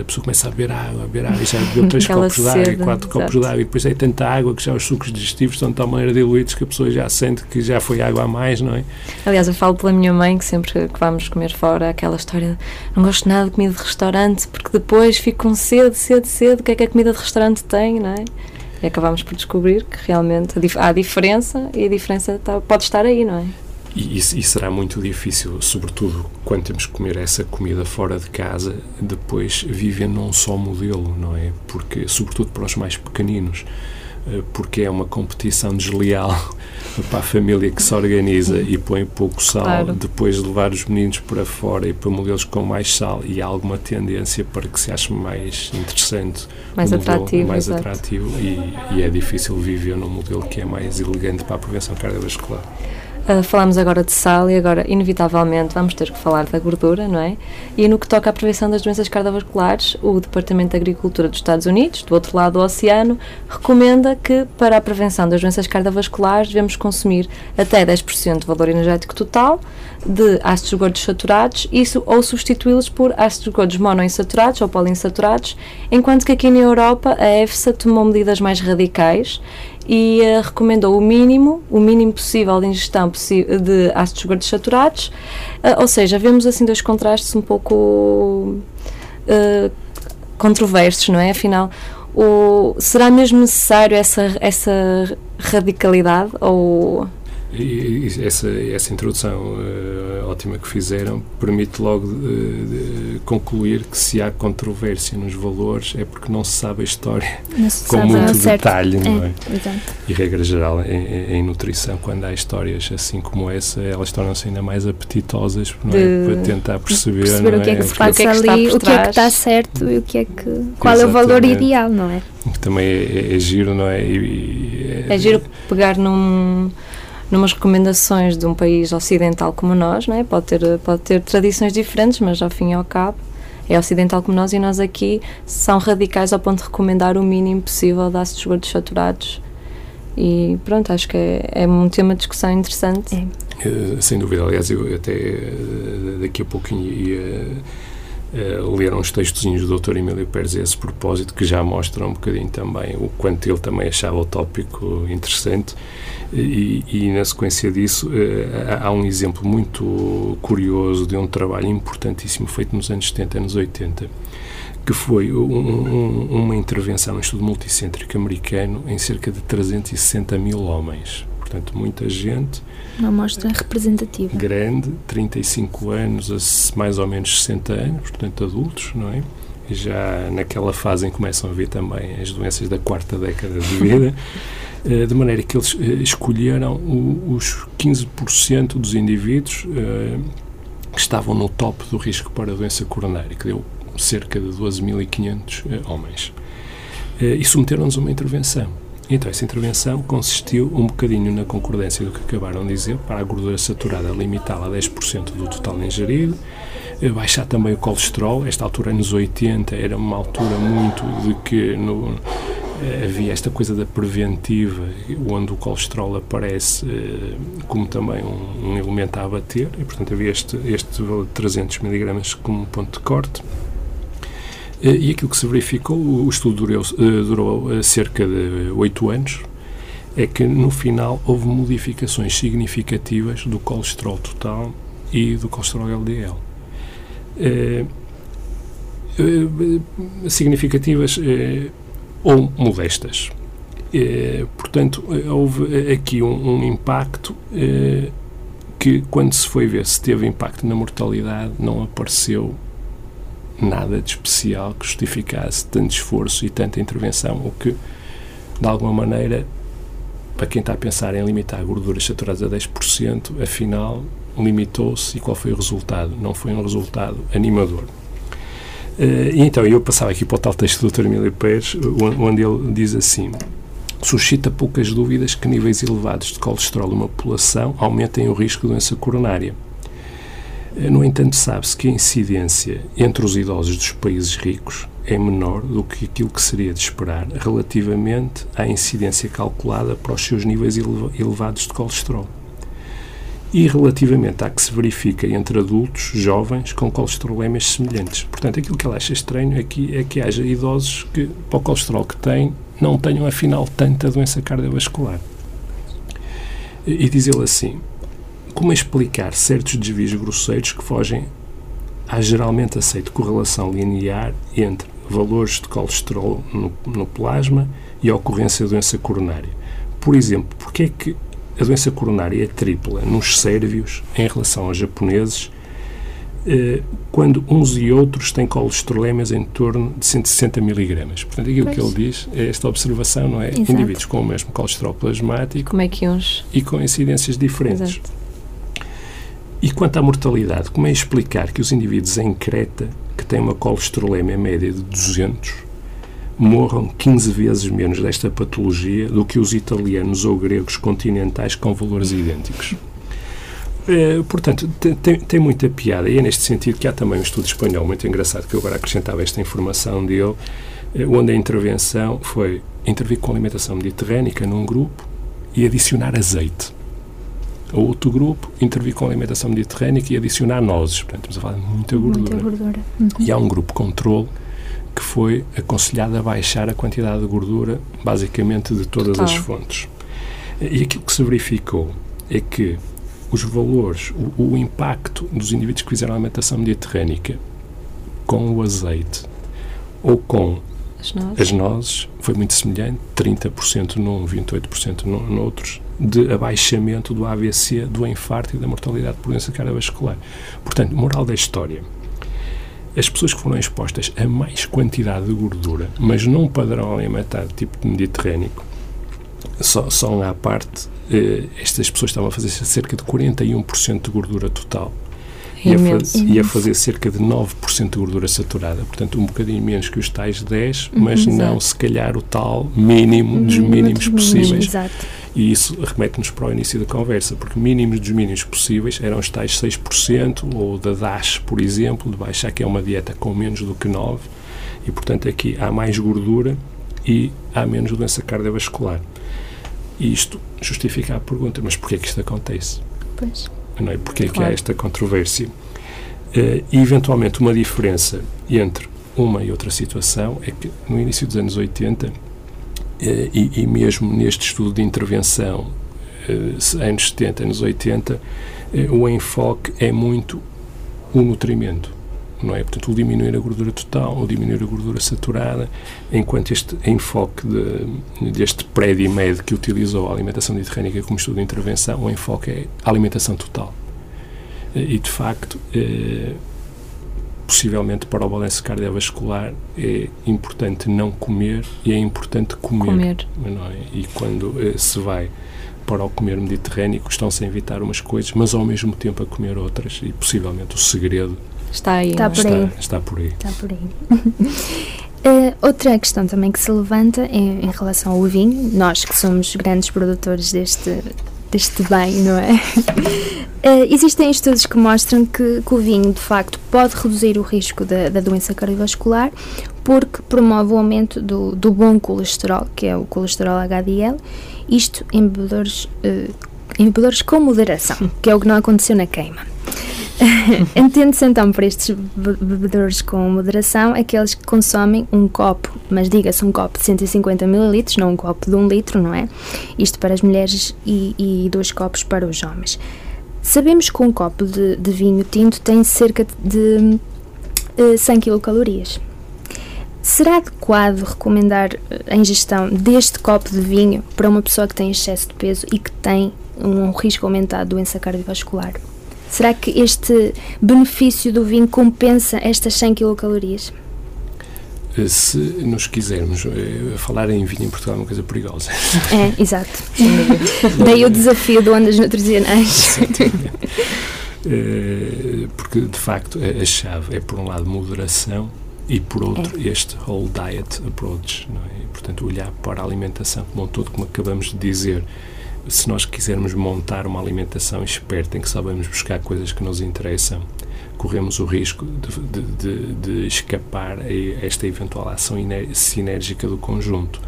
a pessoa começa a beber água, a beber água, e já bebeu três <laughs> Aquela copos de água e quatro copos de água, e depois é tanta água que já os sucos digestivos estão de tal maneira diluídos que a pessoa já sente que já foi água a mais, não é? Aliás, eu falo pela minha mãe que sempre que vamos comer fora, aquela história, não gosto nada de comida de restaurante, porque depois fico com sede, sede, sede, o que é que a comida de restaurante tem, não é? E acabamos por descobrir que realmente há diferença e a diferença tá- pode estar aí, não é? E, e, e será muito difícil, sobretudo quando temos que comer essa comida fora de casa, depois viver num só modelo, não é? Porque, sobretudo para os mais pequeninos, eh, porque é uma competição desleal <laughs> para a família que se organiza e põe pouco sal, Claro. depois de levar os meninos para fora e para modelos com mais sal, e há alguma tendência para que se ache mais interessante, Mais modelo atrativo, mais exato. atrativo e, e é difícil viver num modelo que é mais elegante para a prevenção cardiovascular. Uh, falamos agora de sal e agora, inevitavelmente, vamos ter que falar da gordura, não é? E no que toca à prevenção das doenças cardiovasculares, o Departamento de Agricultura dos Estados Unidos, do outro lado do oceano, recomenda que para a prevenção das doenças cardiovasculares devemos consumir até 10% de valor energético total de ácidos gordos saturados, isso ou substituí-los por ácidos gordos monoinsaturados ou poliinsaturados, enquanto que aqui na Europa a EFSA tomou medidas mais radicais e uh, recomendou o mínimo, o mínimo possível de ingestão de ácidos gordos saturados, uh, ou seja, vemos assim dois contrastes um pouco uh, controversos, não é? Afinal, o, será mesmo necessário essa, essa radicalidade ou e, essa, essa introdução uh, ótima que fizeram permite logo uh, concluir que se há controvérsia nos valores é porque não se sabe a história com muito detalhe, não é? é? E regra geral, em, em, nutrição, quando há histórias assim como essa, elas tornam-se ainda mais apetitosas não é? para tentar perceber, perceber o que é, é que se passa é que ali, o que é que está certo e o que é que qual Exatamente. é o valor ideal, não é? Também é, é, é giro, não é? E, e, é, é giro pegar num numas recomendações de um país ocidental como nós, não é? pode, ter, pode ter tradições diferentes, mas ao fim e ao cabo é ocidental como nós e nós aqui são radicais ao ponto de recomendar o mínimo possível de ácidos gordos saturados. E pronto, acho que é, é um tema de discussão interessante. É. Uh, sem dúvida, aliás, eu até uh, daqui a pouquinho ia uh, ler uns textozinhos do Dr. Emílio Pérez a esse propósito que já mostram um bocadinho também o quanto ele também achava o tópico interessante e, e, na sequência disso, uh, há um exemplo muito curioso de um trabalho importantíssimo feito nos anos 70, anos 80, que foi um, um, uma intervenção, um estudo multicêntrico americano em cerca de 360 mil homens. Portanto, muita gente. Uma amostra representativa. Grande, 35 anos a mais ou menos 60 anos, portanto, adultos, não é? Já naquela fase em que começam a ver também as doenças da quarta década de vida. <laughs> Eh, de maneira que eles eh, escolheram os 15% dos indivíduos eh, que estavam no top do risco para a doença coronária, que deu cerca de 12.500 homens. E submeteram-nos a uma intervenção. Então, essa intervenção consistiu um bocadinho na concordância do que acabaram de dizer, para a gordura saturada limitá-la a 10% do total ingerido, baixar também o colesterol. Esta altura, anos 80, era uma altura muito de que no, eh, havia esta coisa da preventiva, onde o colesterol aparece eh, como também um, um elemento a abater, e portanto havia este, este valor de 300 miligramas como ponto de corte. Eh, e aquilo que se verificou, o estudo durou, durou cerca de 8 anos, é que no final houve modificações significativas do colesterol total e do colesterol LDL. significativas ou modestas. Eh, portanto, houve aqui um, um impacto eh, que, quando se foi ver se teve impacto na mortalidade, não apareceu nada de especial que justificasse tanto esforço e tanta intervenção, o que, de alguma maneira, para quem está a pensar em limitar gorduras saturadas a 10%, afinal, limitou-se e qual foi o resultado? Não foi um resultado animador. Uh, então eu passava aqui para o tal texto do Dr. Emílio Pérez, onde ele diz assim: suscita poucas dúvidas que níveis elevados de colesterol numa população aumentem o risco de doença coronária. Uh, no entanto, sabe-se que a incidência entre os idosos dos países ricos é menor do que aquilo que seria de esperar relativamente à incidência calculada para os seus níveis elevados de colesterol e relativamente à que se verifica entre adultos jovens com colesterolemas semelhantes. Portanto, aquilo que ela acha estranho aqui é que haja idosos que, para o colesterol que têm, não tenham afinal tanta doença cardiovascular. E diz ele assim: como explicar certos desvios grosseiros que fogem à geralmente aceita correlação linear entre valores de colesterol no, no plasma e a ocorrência de doença coronária? Por exemplo, porque é que a doença coronária é tripla nos sérvios em relação aos japoneses, eh, quando uns e outros têm colesterolemas em torno de 160 miligramas. Portanto, aquilo pois. que ele diz é esta observação, não é? Exato. Indivíduos com o mesmo colesterol plasmático como é que uns... e com incidências diferentes. Exato. E quanto à mortalidade, como é explicar que os indivíduos em Creta, que têm uma colesterolemia média de 200, morram 15 vezes menos desta patologia do que os italianos ou gregos continentais com valores idênticos. É, portanto, tem, tem, muita piada e é neste sentido que há também um estudo espanhol muito engraçado que eu agora acrescentava esta informação dele, eh, onde a intervenção foi intervir com alimentação mediterrânica num grupo e adicionar azeite. Outro grupo, intervir com alimentação mediterrânica e adicionar nozes. Portanto, estamos a falar de muita gordura. Muita gordura. Uhum. E há um grupo controle que foi aconselhado a baixar a quantidade de gordura, basicamente de todas Total. as fontes. E aquilo que se verificou é que os valores, o, o impacto dos indivíduos que fizeram alimentação mediterrânica com o azeite ou com as nozes, as nozes foi muito semelhante, 30% num, 28% no, noutros, de abaixamento do AVC, do infarto e da mortalidade por doença cardiovascular. Portanto, moral da história, as pessoas que foram expostas a mais quantidade de gordura, mas num padrão alimentar tipo mediterrâneo, só, só à parte, eh, estas pessoas estavam a fazer cerca de 41% de gordura total e a, faz, e a, fazer cerca de 9% de gordura saturada, portanto um bocadinho menos que os tais 10, uhum, mas uhum, não se calhar o tal mínimo dos mínimos possíveis. Exato. E isso remete-nos para o início da conversa, porque mínimos dos mínimos possíveis eram os tais 6%, ou da DASH, por exemplo, de baixar que é uma dieta com menos do que 9%, e portanto aqui há mais gordura e há menos doença cardiovascular. E isto justifica a pergunta, mas porquê é que isto acontece? Pois. Não é? Porquê é claro. que há esta controvérsia? Uh, e, eventualmente, uma diferença entre uma e outra situação é que no início dos anos 80 eh, e, e, mesmo neste estudo de intervenção, uh, anos 70, anos 80, uh, o enfoque é muito o nutrimento, não é? Portanto, o diminuir a gordura total, ou diminuir a gordura saturada, enquanto este enfoque de, deste prédio médio que utilizou a alimentação mediterrânica como estudo de intervenção, o enfoque é a alimentação total. E, de facto, possivelmente para o balanço cardiovascular é importante não comer e é importante comer. comer. É? E quando eh, se vai para o comer mediterrâneo, estão-se a evitar umas coisas, mas ao mesmo tempo a comer outras e possivelmente o segredo está aí. Está, por, aí. está por aí. Está por aí. Uh, outra questão também que se levanta é em relação ao vinho. Nós que somos grandes produtores deste, deste bem, não é? Uh, <laughs> existem estudos que mostram que, que, o vinho, de facto, pode reduzir o risco da, da doença cardiovascular porque promove o aumento do, do, bom colesterol, que é o colesterol HDL, isto em bebedores, uh, em bebedores com moderação, que é o que não aconteceu na queima. <laughs> Entende-se então por estes bebedores com moderação aqueles que consomem um copo, mas diga-se um copo de 150 ml, não um copo de um litro, não é? Isto para as mulheres e, e dois copos para os homens. Sabemos que um copo de, de vinho tinto tem cerca de uh, 100 quilocalorias. Será adequado recomendar a ingestão deste copo de vinho para uma pessoa que tem excesso de peso e que tem um risco aumentado de doença cardiovascular? Será que este benefício do vinho compensa estas 100 quilocalorias? Eh, se nos quisermos uh, falar em vinho em Portugal é uma coisa perigosa. É, <laughs> exato. Daí o desafio de ondas nutricionais. uh, porque, de facto, a, a, chave é, por um lado, moderação e, por outro, é. este whole diet approach. Não é? Portanto, olhar para a alimentação como um todo, como acabamos de dizer se nós quisermos montar uma alimentação esperta em que sabemos buscar coisas que nos interessam, corremos o risco de, de, de, de escapar a esta eventual ação sinérgica do conjunto.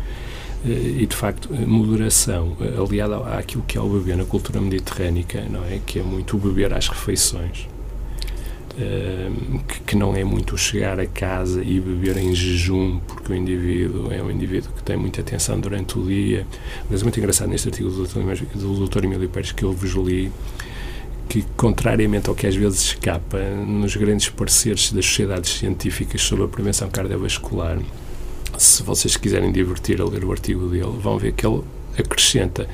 Eh, e, de facto, moderação, eh, aliada àquilo que é o beber na cultura mediterrânica, não é? Que é muito o beber às refeições que, não é muito chegar a casa e beber em jejum, porque o indivíduo é um indivíduo que tem muita atenção durante o dia. Mas é muito engraçado neste artigo do Dr. Do Dr. Emílio Pérez que eu vos li, que, contrariamente ao que às vezes escapa nos grandes pareceres das sociedades científicas sobre a prevenção cardiovascular, se vocês quiserem divertir a ler o artigo dele, vão ver que ele acrescenta,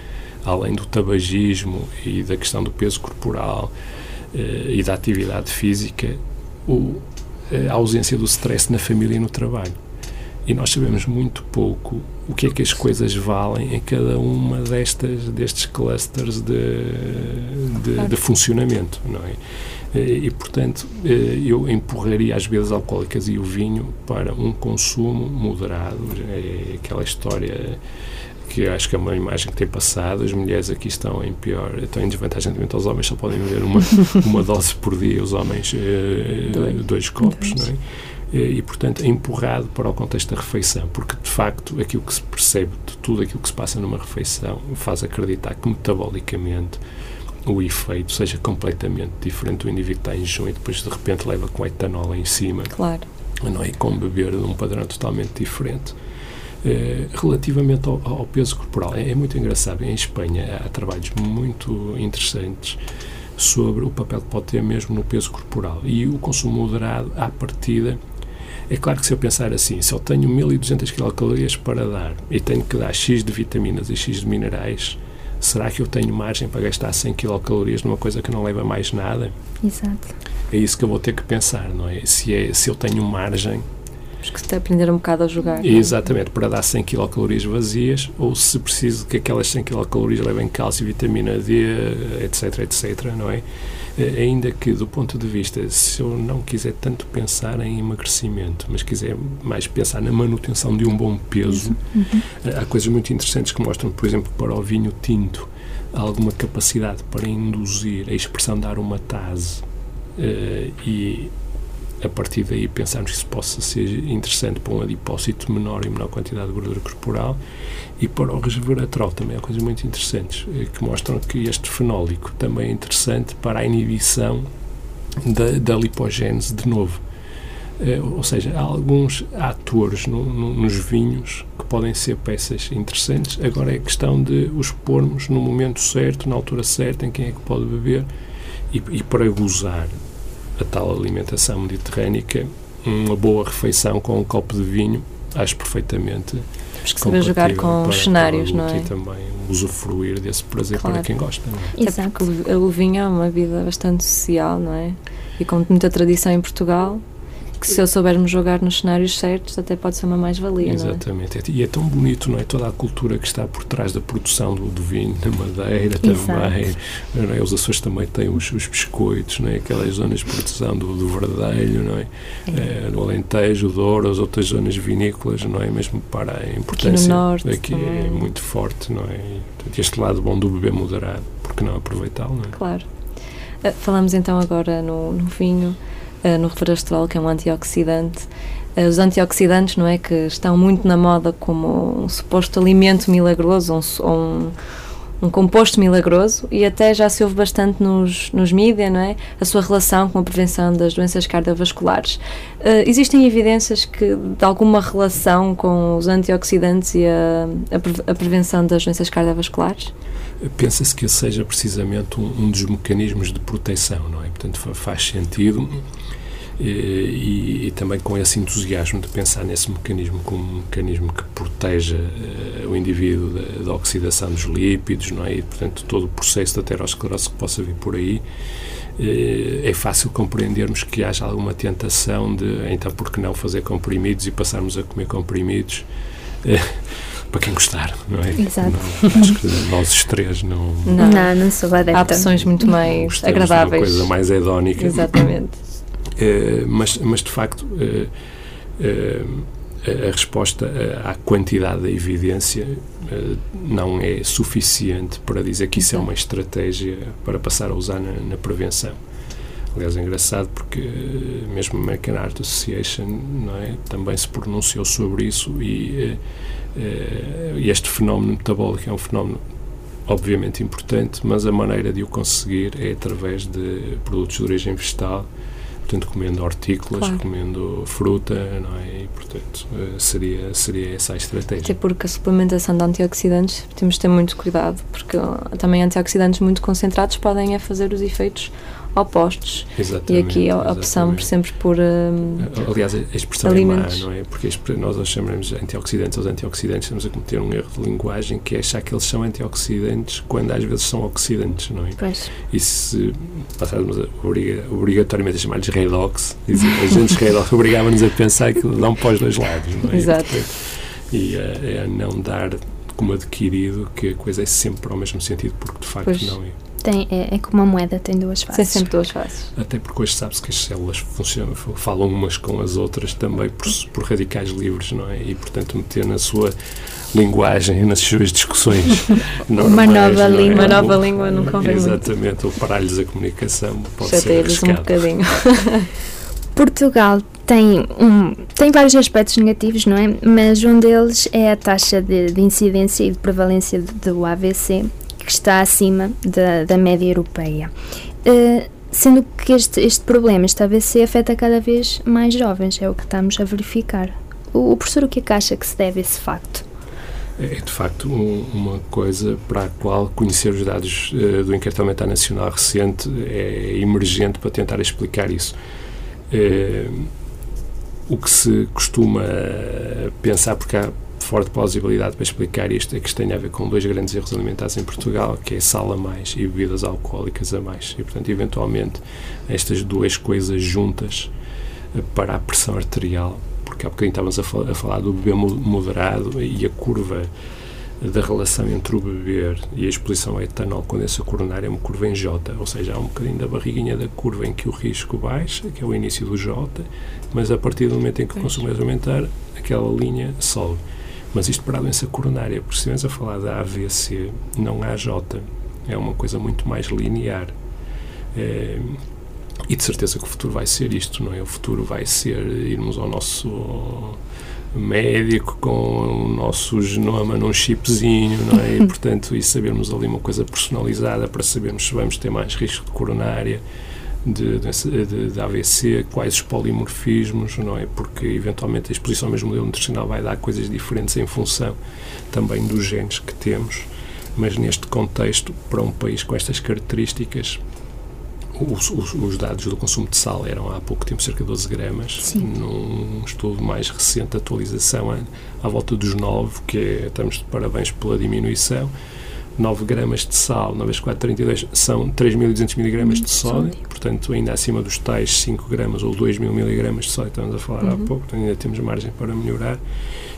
além do tabagismo e da questão do peso corporal, e da atividade física o, a ausência do stress na família e no trabalho. E nós sabemos muito pouco o que é que as coisas valem em cada uma destas destes clusters de, de, de funcionamento, não é? Eh, e, portanto, eh, eu empurraria as bebidas alcoólicas e o vinho para um consumo moderado. É aquela história que acho que é uma imagem que tem passado. As mulheres aqui estão em pior, estão em desvantagem relativamente aos homens, só podem beber uma, <laughs> uma dose por dia, os homens eh, dois. dois copos, dois. não é? e, portanto, é empurrado para o contexto da refeição, porque, de facto, aquilo que se percebe de tudo aquilo que se passa numa refeição faz acreditar que, metabolicamente, o efeito seja completamente diferente do indivíduo está em junho e depois, de repente, leva com etanol em cima. Claro. Não é? com beber de um padrão totalmente diferente. Eh, relativamente ao, ao, peso corporal, é, é, muito engraçado. Em Espanha há trabalhos muito interessantes sobre o papel que pode ter mesmo no peso corporal. E o consumo moderado, à partida, é claro que se eu pensar assim, se eu tenho 1200 quilocalorias para dar e tenho que dar X de vitaminas e X de minerais, será que eu tenho margem para gastar 100 quilocalorias numa coisa que não leva mais nada? Exato. É isso que eu vou ter que pensar, não é? Se, é, se eu tenho margem que se aprender um bocado a jogar. Exatamente, para dar 100 quilocalorias vazias, ou se preciso que aquelas 100 quilocalorias levem cálcio, vitamina D, etc, etc, não é? Eh, ainda que do ponto de vista, se eu não quiser tanto pensar em emagrecimento, mas quiser mais pensar na manutenção de um bom peso, uhum. Eh, há coisas muito interessantes que mostram, por exemplo, para o vinho tinto, alguma capacidade para induzir a expressão de aromatase uh, e a partir daí pensarmos que isso possa ser interessante para um adipócito menor e menor quantidade de gordura corporal e para o resveratrol também há coisas muito interessantes eh, que mostram que este fenólico também é interessante para a inibição da, da lipogênese de novo. Eh, ou seja, há alguns atores no, no, nos vinhos que podem ser peças interessantes. Agora é questão de os pormos no momento certo, na altura certa, em quem é que pode beber e, e para gozar a tal alimentação mediterrânica, uma boa refeição com um copo de vinho, acho perfeitamente. Temos que saber jogar com os cenários, não é? E também usufruir desse prazer claro. para quem gosta. Não é? Exato. É porque o vinho é uma vida bastante social, não é? E com muita tradição em Portugal, que se eu soubermos jogar nos cenários certos, até pode ser uma mais-valia. É? Exatamente. É? E é tão bonito, não é? Toda a cultura que está por trás da produção do, do vinho, da madeira também. Não é? Os Açores também têm os, os biscoitos, não é? aquelas zonas de produção do, do verdelho, não é? é. é no Alentejo, Douro, as outras zonas vinícolas, não é? Mesmo para a importância. Aqui no norte. Aqui é muito forte, não é? E, este lado bom do beber moderado, porque não aproveitá-lo, não é? Claro. Uh, falamos então agora no, no vinho. Eh, no resveratrol, que é um antioxidante. Uh, os antioxidantes, não é, que estão muito na moda como um suposto alimento milagroso, um, um, um composto milagroso, e até já se ouve bastante nos, nos mídias, não é, a sua relação com a prevenção das doenças cardiovasculares. Uh, existem evidências que, de alguma relação com os antioxidantes e a, a, prevenção das doenças cardiovasculares? Pensa-se que seja precisamente um, um dos mecanismos de proteção, não é? Portanto, faz sentido e, e, também com esse entusiasmo de pensar nesse mecanismo como um mecanismo que proteja uh, o indivíduo da, da, oxidação dos lípidos, não é? E, portanto, todo o processo de aterosclerose que possa vir por aí, uh, é fácil compreendermos que haja alguma tentação de, então, por que não fazer comprimidos e passarmos a comer comprimidos? Uh, <laughs> para quem gostar, não é? Exato. Não, acho que nós os três não. Não, não, não sou adepta. Há opções muito mais agradáveis. Uma coisa mais hedónica. Exatamente. Eh, mas, mas, de facto, uh, uh, a resposta à quantidade da evidência não é suficiente para dizer que isso é uma estratégia para passar a usar na, na prevenção. Aliás, é engraçado porque mesmo a American Heart Association é, também se pronunciou sobre isso e este fenómeno metabólico é um fenómeno obviamente importante, mas a maneira de o conseguir é através de produtos de origem vegetal portanto comendo hortícolas, claro. comendo fruta, não é? E, portanto, eh, seria, seria essa a estratégia. Até porque a suplementação de antioxidantes temos de ter muito cuidado, porque também antioxidantes muito concentrados podem é fazer os efeitos opostos. Exatamente, e aqui a opção sempre por. Um, Aliás, a expressão alimentos. é má, não é? Porque nós chamamos antioxidantes aos antioxidantes, estamos a cometer um erro de linguagem que é achar que eles são antioxidantes quando às vezes são oxidantes, não é? Pois. E se passássemos obriga, obrigatoriamente a chamar-lhes redox, os agentes redox <laughs> obrigavam-nos a pensar que dão para os dois lados, não é? Exato. E a, a não dar como adquirido que a coisa é sempre ao mesmo sentido, porque de facto pois. não é. Tem, é, é como uma moeda, tem duas faces. Tem sempre duas faces. Até porque hoje sabe-se que as células funcionam, falam umas com as outras também por, por radicais livres, não é? E, portanto, meter na sua linguagem, nas suas discussões <laughs> normais, uma nova é? língua. Uma nova língua não convém Exatamente, ou parar-lhes a comunicação pode Já ser arriscado. um bocadinho. <laughs> Portugal tem, um, tem vários aspectos negativos, não é? Mas um deles é a taxa de, de incidência e de prevalência do AVC, que está acima da, da média europeia. Uh, sendo que este, este problema, este AVC, afeta cada vez mais jovens, é o que estamos a verificar. O, o professor o que é que acha que se deve a esse facto? É de facto um, uma coisa para a qual conhecer os dados uh, do Inquérito Aumentar Nacional recente é emergente para tentar explicar isso. Eh, o que se costuma pensar, porque há forte plausibilidade para explicar isto, é que isto tem a ver com dois grandes erros alimentares em Portugal, que é sal a mais e bebidas alcoólicas a mais. E, portanto, eventualmente, estas duas coisas juntas eh, para a pressão arterial, porque há bocadinho estávamos a, fal a falar do beber moderado e a curva da relação entre o beber e a exposição a etanol com doença coronária é uma curva em J, ou seja, há um bocadinho da barriguinha da curva em que o risco baixa, que é o início do J, mas a partir do momento em que o consumo é aumentar, aquela linha sobe. Mas isto para a doença coronária, porque se estivermos a falar da AVC, não há J, é uma coisa muito mais linear. É, e de certeza que o futuro vai ser isto, não é? O futuro vai ser irmos ao nosso médico com o nosso genoma num chipzinho, não é? E, portanto, e sabermos ali uma coisa personalizada para sabermos se vamos ter mais risco de coronária, de, de, de, AVC, quais os polimorfismos, não é? Porque eventualmente a exposição ao mesmo modelo nutricional vai dar coisas diferentes em função também dos genes que temos, mas neste contexto, para um país com estas características, os, os, os, dados do consumo de sal eram há pouco tempo cerca de 12 gramas. Sim. Num estudo mais recente, atualização à, à volta dos 9, que é, estamos de parabéns pela diminuição. 9 gramas de sal, 9 vezes 4, 32, são 3.200 miligramas de sódio, portanto, ainda acima dos tais 5 gramas ou 2.000 miligramas de sódio, estamos a falar uhum. há pouco, portanto, ainda temos margem para melhorar.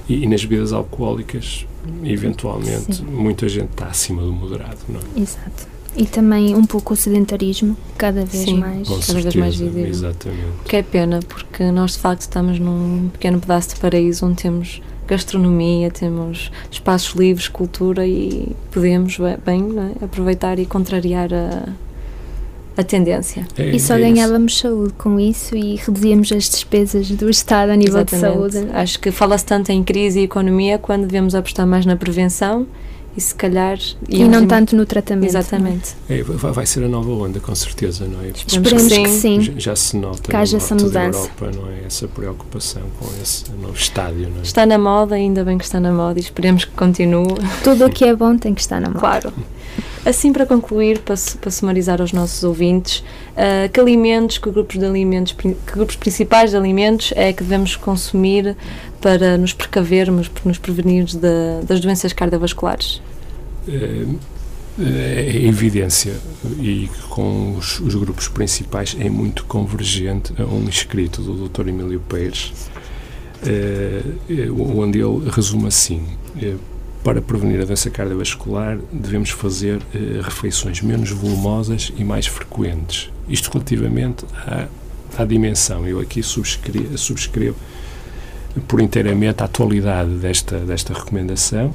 E, e nas bebidas alcoólicas, eventualmente, Sim. muita gente está acima do moderado, não é? Exato. E também um pouco o sedentarismo, cada vez Sim, mais. cada certeza, vez mais visível. Exatamente. Que é pena, porque nós de facto estamos num pequeno pedaço de paraíso onde temos gastronomia, temos espaços livres, cultura e podemos bem é? aproveitar e contrariar a, a tendência. É, e só é ganhávamos saúde com isso e reduzíamos as despesas do Estado a nível Exatamente. de saúde. Acho que fala-se tanto em crise e economia quando devemos apostar mais na prevenção e se calhar. E não tanto no tratamento. Exatamente. É, vai ser a nova onda, com certeza, não é? Esperemos, Esperemos que, sim. Já, já, se nota que haja essa mudança. Europa, não é? Essa preocupação com esse novo estádio, não é? Está na moda, ainda bem que está na moda e esperemos que continue. Tudo o que é bom tem que estar na moda. Claro. <laughs> Assim, para concluir, para, para sumarizar aos nossos ouvintes, uh, que alimentos, que grupos de alimentos, que grupos principais de alimentos é que devemos consumir para nos precavermos, para nos prevenir de, das doenças cardiovasculares? É, é evidência e com os, os, grupos principais é muito convergente a um escrito do Dr. Emílio Pérez, é, onde ele resume assim: para prevenir a doença cardiovascular, devemos fazer refeições menos volumosas e mais frequentes. Isto relativamente à, à dimensão. Eu aqui subscrevo, subscrevo por inteiramente a atualidade desta, desta recomendação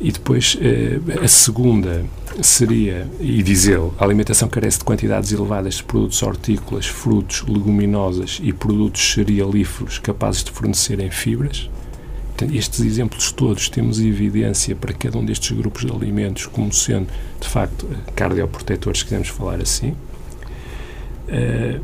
e depois eh, a segunda seria, e diz ele, a alimentação carece de quantidades elevadas de produtos hortícolas, frutos, leguminosas e produtos cerealíferos capazes de fornecerem fibras. Estes exemplos todos temos evidência para cada um destes grupos de alimentos como sendo, de facto, cardioprotetores, se quisermos falar assim. Uh,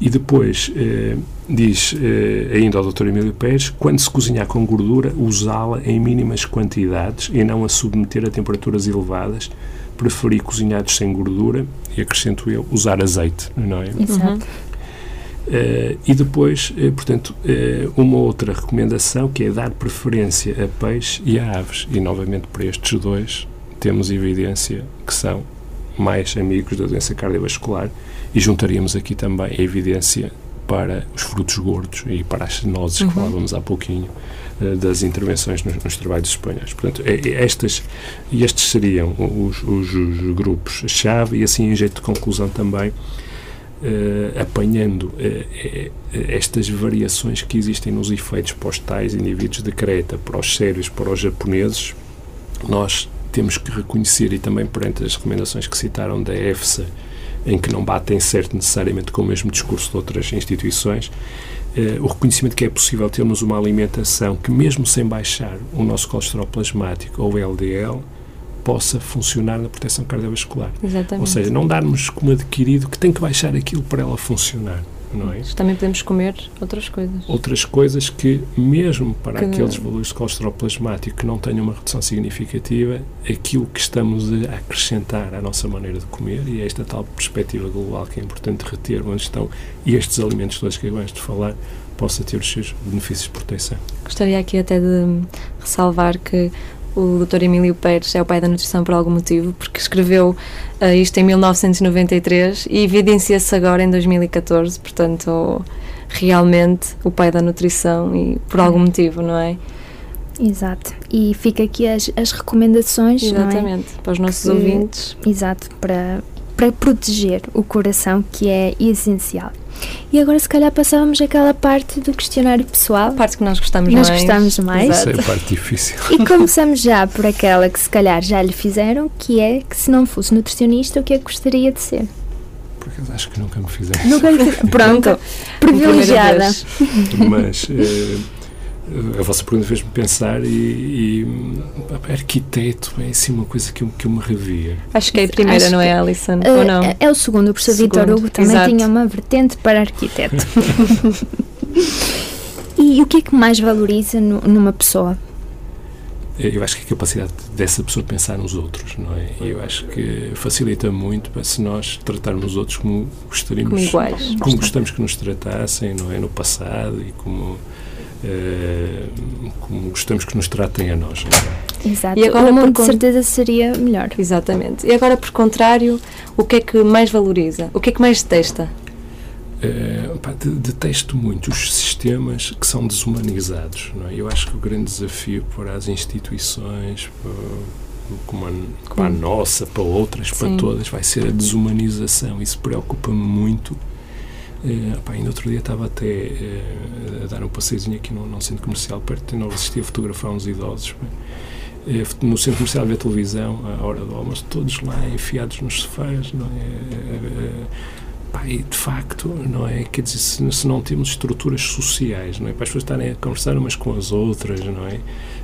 e depois eh, diz eh, ainda ao Dr. Emílio Pérez, quando se cozinhar com gordura, usá-la em mínimas quantidades e não a submeter a temperaturas elevadas. Preferir cozinhados sem gordura e, acrescento eu, usar azeite, não é? Exato. Uh, e depois, uh, portanto, uh, uma outra recomendação que é dar preferência a peixe e a aves. E, novamente, para estes dois, temos evidência que são mais amigos da doença cardiovascular e juntaríamos aqui também a evidência para os frutos gordos e para as nozes Uhum. que falávamos há pouquinho das intervenções nos, nos trabalhos espanhóis. Portanto, é- é estas, estes seriam os, os- os grupos-chave e assim em jeito de conclusão também eh, apanhando eh, estas variações que existem nos efeitos para os tais indivíduos de Creta, para os sérios, para os japoneses, nós temos que reconhecer, e também perante as recomendações que citaram da EFSA, em que não batem certo necessariamente com o mesmo discurso de outras instituições, o reconhecimento que é possível termos uma alimentação que, mesmo sem baixar o nosso colesterol plasmático ou LDL, possa funcionar na proteção cardiovascular. Exatamente. Ou seja, não darmos como adquirido que tem que baixar aquilo para ela funcionar, não é? Também podemos comer outras coisas. Outras coisas que, mesmo para Que- aqueles valores de colesterol plasmático que não tenham uma redução significativa, aquilo que estamos a acrescentar à nossa maneira de comer, e é esta tal perspectiva global que é importante reter, onde estão estes alimentos todos que acabamos de falar, possa ter os seus benefícios de proteção. Gostaria aqui até de ressalvar que o Dr. Emílio Pérez é o pai da nutrição por algum motivo, porque escreveu eh, isto em 1993 e evidencia-se agora em 2014, portanto, realmente o pai da nutrição e por algum motivo, não é? Exato. E fica aqui as, as recomendações, é? Exatamente, para os nossos Que- ouvintes. Exato, para, para proteger o coração, que é essencial. E agora, se calhar, passávamos àquela parte do questionário pessoal. A parte que nós gostamos nós mais. gostamos mais. Essa é a parte difícil. E começamos já por aquela que, se calhar, já lhe fizeram, que é que se não fosse nutricionista, o que é que gostaria de ser? Por acaso acho que nunca me fizeram. Nunca lhe. <laughs> Pronto, privilegiada. Mas eh, a vossa pergunta fez-me pensar e, e arquiteto é assim uma coisa que eu, que eu me revia. Acho que é a primeira, Acho não é, que- Alison? Eh, Ou não? É o segundo, o professor Vitor Hugo também exato. tinha uma vertente para arquiteto. <laughs> e o que é que mais valoriza nu- numa pessoa? Eu acho que a capacidade dessa pessoa de pensar nos outros, não é? E eu acho que facilita muito para se nós tratarmos os outros como gostaríamos, Como iguais. como gostamos que nos tratassem, não é? No passado e como, eh, como gostamos que nos tratem a nós. é? Exato. E agora, o mundo por de certeza seria melhor. Exatamente. E agora, por contrário, o que é que mais valoriza? O que é que mais detesta? Eh, pá, de- detesto muito os sistemas que são desumanizados. Não é? Eu acho que o grande desafio para as instituições, para, como, a, como a nossa, para outras, para Sim. todas, vai ser a desumanização. Isso preocupa-me muito. Pá, ainda outro dia estava até eh, a dar um passeiozinho aqui num, centro comercial perto, não resistia a fotografar uns idosos. Eh, no centro comercial ver televisão, à hora do almoço, todos lá enfiados nos sofás, não é? Pá, e de facto, não é? Quer dizer, se, se não temos estruturas sociais, não é? Para as pessoas estarem a conversar umas com as outras, não é?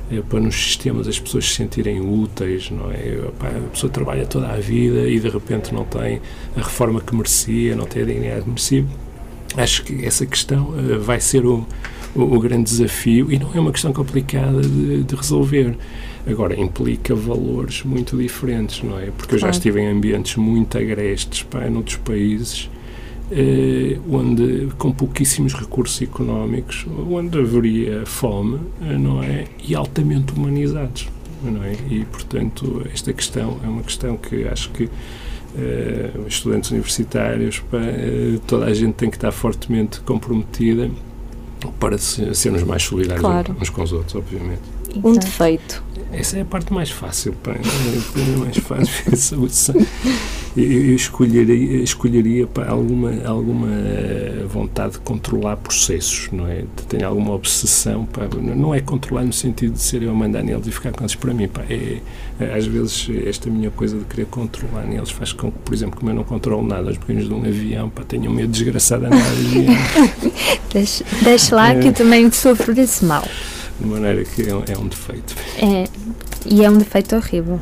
É, para nos sistemas as pessoas se sentirem úteis, não é? Pá, a pessoa trabalha toda a vida e de repente não tem a reforma que merecia, não tem a dignidade que merecia. Acho que essa questão eh, vai ser o, o, o grande desafio e não é uma questão complicada de, de resolver. Agora, implica valores muito diferentes, não é? Porque eu já estive em ambientes muito agrestes, pá, noutros países, eh, onde, com pouquíssimos recursos económicos, onde haveria fome, eh, não é? E altamente humanizados, não é? E, portanto, esta questão é uma questão que acho que os estudantes universitários, pá, eh, toda a gente tem que estar fortemente comprometida para se- sermos mais solidários Claro. uns com os outros, obviamente. Um defeito. Essa é a parte mais fácil, pá. É a mais fácil. <laughs> Essa- Eu, eu escolheria, escolheria pá, alguma, alguma eh, vontade de controlar processos, não é? Tenho alguma obsessão, pá. Não é controlar no sentido de ser eu a mandar neles e ficar com eles para mim, pá. É, é, às vezes esta minha coisa de querer controlar neles faz com que, por exemplo, como eu não controlo nada, os pequenos de um avião, pá, tenho medo desgraçado de andar de avião. <laughs> Deixe, deixe lá que eu também sofro desse mal. De maneira que é, um- é um defeito. É, e é um defeito horrível.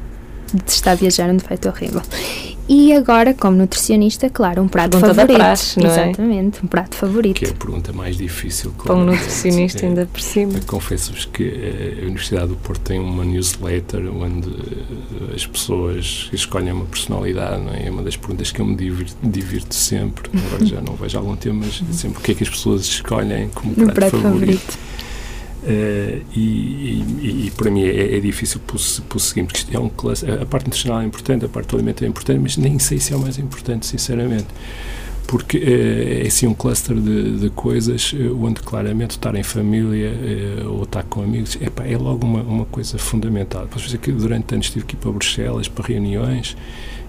Detestar viajar é um defeito horrível. E agora, como nutricionista, claro, um prato Pergunta da favorito. praxe, não é? Exatamente, um prato favorito. Que é a pergunta mais difícil. Para um nutricionista É. ainda por cima. Confesso-vos que eh, a Universidade do Porto tem uma newsletter onde eh, as pessoas escolhem uma personalidade, não é? É uma das perguntas que eu me divirto, divirto sempre. Agora já não vejo há algum tempo, mas <laughs> sempre o que é que as pessoas escolhem como Um prato, prato favorito. favorito. Eh, e, e- e para mim é, é difícil prosseguir, porque é um a parte nutricional é importante, a parte do alimento é importante, mas nem sei se é o mais importante, sinceramente. porque é, é assim um cluster de, de coisas onde claramente estar em família ou estar com amigos é logo uma, uma coisa fundamental. Posso dizer que durante anos tive que ir para Bruxelas para reuniões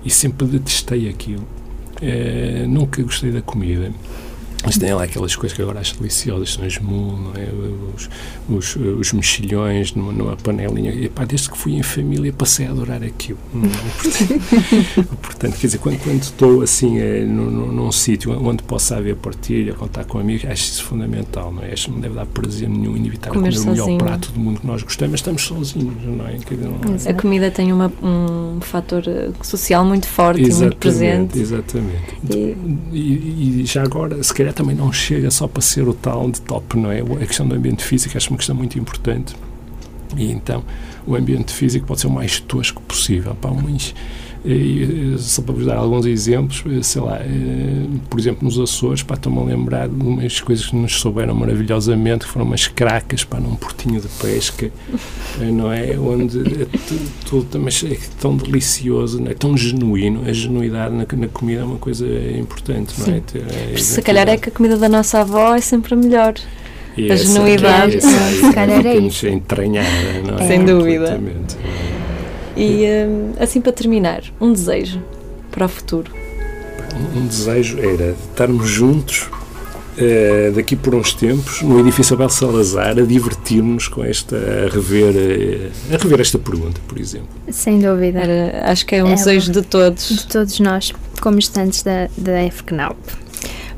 e sempre detestei aquilo. nunca gostei da comida. Mas tem lá aquelas coisas que agora acho deliciosas, são as mul, é? os, os, os, mexilhões numa, numa panelinha. E, pá, desde que fui em família passei a adorar aquilo. Portanto, <laughs> portanto, quer dizer, quando, quando estou assim é, num, num sítio onde possa haver partilha, contar com amigos, acho isso fundamental. Não é? Acho que não deve dar prazer nenhum inevitável comer, comer o melhor prato do mundo que nós gostamos, mas estamos sozinhos, não é? Não é? A comida tem uma, um fator eh, social muito forte exatamente, e muito presente. Exatamente. E, e, e já agora, se calhar também não chega só para ser o tal de top, não é? A questão do ambiente físico acho uma questão muito importante. E então, o ambiente físico pode ser o mais tosco possível. Pá, uns, e, só para vos dar alguns exemplos, sei lá, eh, por exemplo, nos Açores, para estou-me a lembrar de umas coisas que nos souberam maravilhosamente, que foram umas cracas para num portinho de pesca, <laughs> eh, não é? Onde é tudo, mas é tão delicioso, não é? tão genuíno, a genuidade na, na comida é uma coisa importante, não é? Ter, é se calhar é que a comida da nossa avó é sempre a melhor. E a genuidade. Essa, essa, <laughs> se calhar é isso. entranhada, não é? Sem dúvida. E hum, assim para terminar, um desejo para o futuro. Um, desejo era estarmos juntos Uh, daqui por uns tempos, no edifício Abel Salazar, a divertir-nos com esta, a rever, uh, a rever esta pergunta, por exemplo. Sem dúvida. Era, acho que é um é desejo de todos. De todos nós, como estudantes da, da FCNAUP.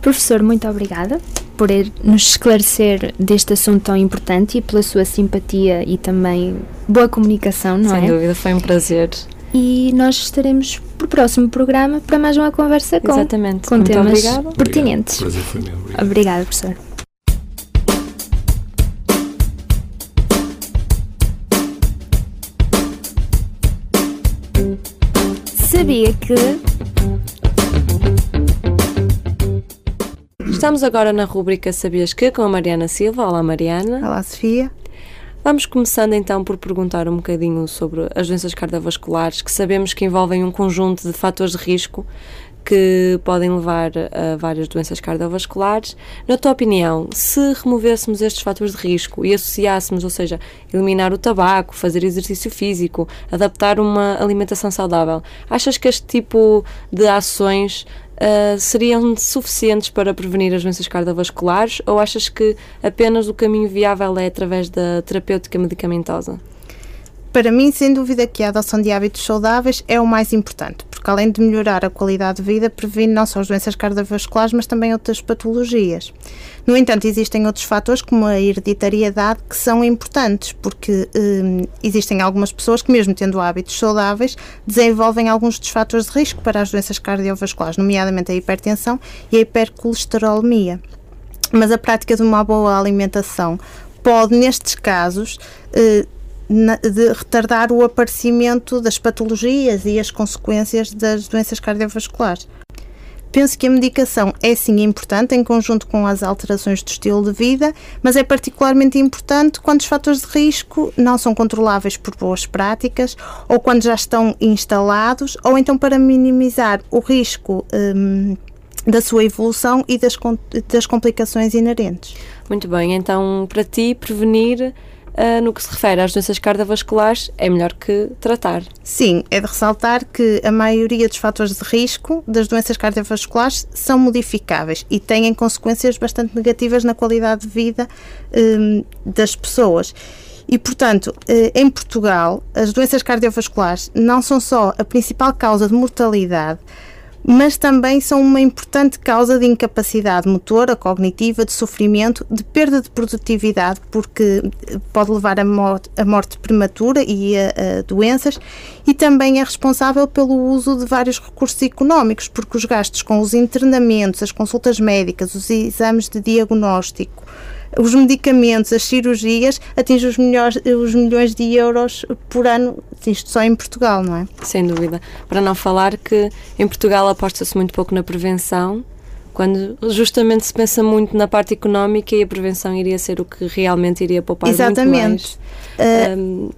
Professor, muito obrigada por nos esclarecer deste assunto tão importante e pela sua simpatia e também boa comunicação, não Sem é? Sem dúvida, foi um prazer. E nós estaremos para o próximo programa para mais uma conversa com, Exatamente. com Muito temas obrigado. pertinentes. Obrigado. Prazer foi meu. Obrigado. Obrigada, professor. Sabia que Estamos agora na rubrica Sabias que com a Mariana Silva. Olá, Mariana. Olá, Sofia. Vamos começando então por perguntar um bocadinho sobre as doenças cardiovasculares, que sabemos que envolvem um conjunto de fatores de risco que podem levar a várias doenças cardiovasculares. Na tua opinião, se removêssemos estes fatores de risco e associássemos, ou seja, eliminar o tabaco, fazer exercício físico, adaptar uma alimentação saudável, achas que este tipo de ações uh, seriam suficientes para prevenir as doenças cardiovasculares ou achas que apenas o caminho viável é através da terapêutica medicamentosa? Para mim, sem dúvida que a adoção de hábitos saudáveis é o mais importante, porque além de melhorar a qualidade de vida, previne não só as doenças cardiovasculares, mas também outras patologias. No entanto, existem outros fatores, como a hereditariedade, que são importantes, porque hum, existem algumas pessoas que, mesmo tendo hábitos saudáveis, desenvolvem alguns dos fatores de risco para as doenças cardiovasculares, nomeadamente a hipertensão e a hipercolesterolemia. Mas a prática de uma boa alimentação pode, nestes casos, eh, de retardar o aparecimento das patologias e as consequências das doenças cardiovasculares. Penso que a medicação é sim importante em conjunto com as alterações do estilo de vida, mas é particularmente importante quando os fatores de risco não são controláveis por boas práticas ou quando já estão instalados, ou então para minimizar o risco hum, da sua evolução e das, das complicações inerentes. Muito bem, então para ti prevenir uh, no que se refere às doenças cardiovasculares, é melhor que tratar. Sim, é de ressaltar que a maioria dos fatores de risco das doenças cardiovasculares são modificáveis e têm consequências bastante negativas na qualidade de vida um, das pessoas. E, portanto, eh, em Portugal, as doenças cardiovasculares não são só a principal causa de mortalidade, mas também são uma importante causa de incapacidade motora, cognitiva, de sofrimento, de perda de produtividade, porque pode levar a morte, a morte prematura e a, a, doenças, e também é responsável pelo uso de vários recursos económicos, porque os gastos com os internamentos, as consultas médicas, os exames de diagnóstico, os medicamentos, as cirurgias, atinge os, melhores, os milhões de euros por ano, isto só em Portugal, não é? Sem dúvida. Para não falar que em Portugal aposta-se muito pouco na prevenção, quando justamente se pensa muito na parte económica e a prevenção iria ser o que realmente iria poupar Exatamente. muito mais. Uh, um,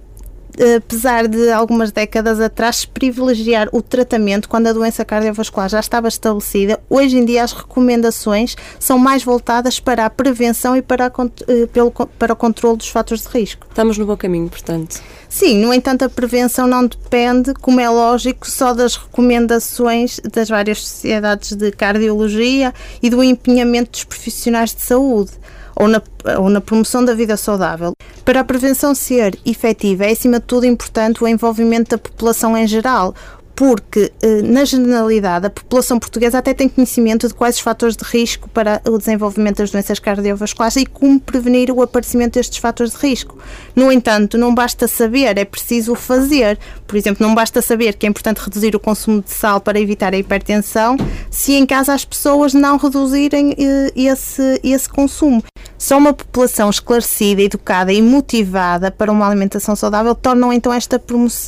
apesar de algumas décadas atrás privilegiar o tratamento quando a doença cardiovascular já estava estabelecida, hoje em dia as recomendações são mais voltadas para a prevenção e para, a, eh, pelo, para o controle dos fatores de risco. Estamos no bom caminho, portanto. Sim, no entanto, a prevenção não depende, como é lógico, só das recomendações das várias sociedades de cardiologia e do empenhamento dos profissionais de saúde ou na, ou na promoção da vida saudável. Para a prevenção ser efetiva, é acima de tudo importante o envolvimento da população em geral, porque, eh, na generalidade, a população portuguesa até tem conhecimento de quais os fatores de risco para o desenvolvimento das doenças cardiovasculares e como prevenir o aparecimento destes fatores de risco. No entanto, não basta saber, é preciso fazer. Por exemplo, não basta saber que é importante reduzir o consumo de sal para evitar a hipertensão, se em casa as pessoas não reduzirem eh, esse, esse consumo. Só uma população esclarecida, educada e motivada para uma alimentação saudável tornam então esta,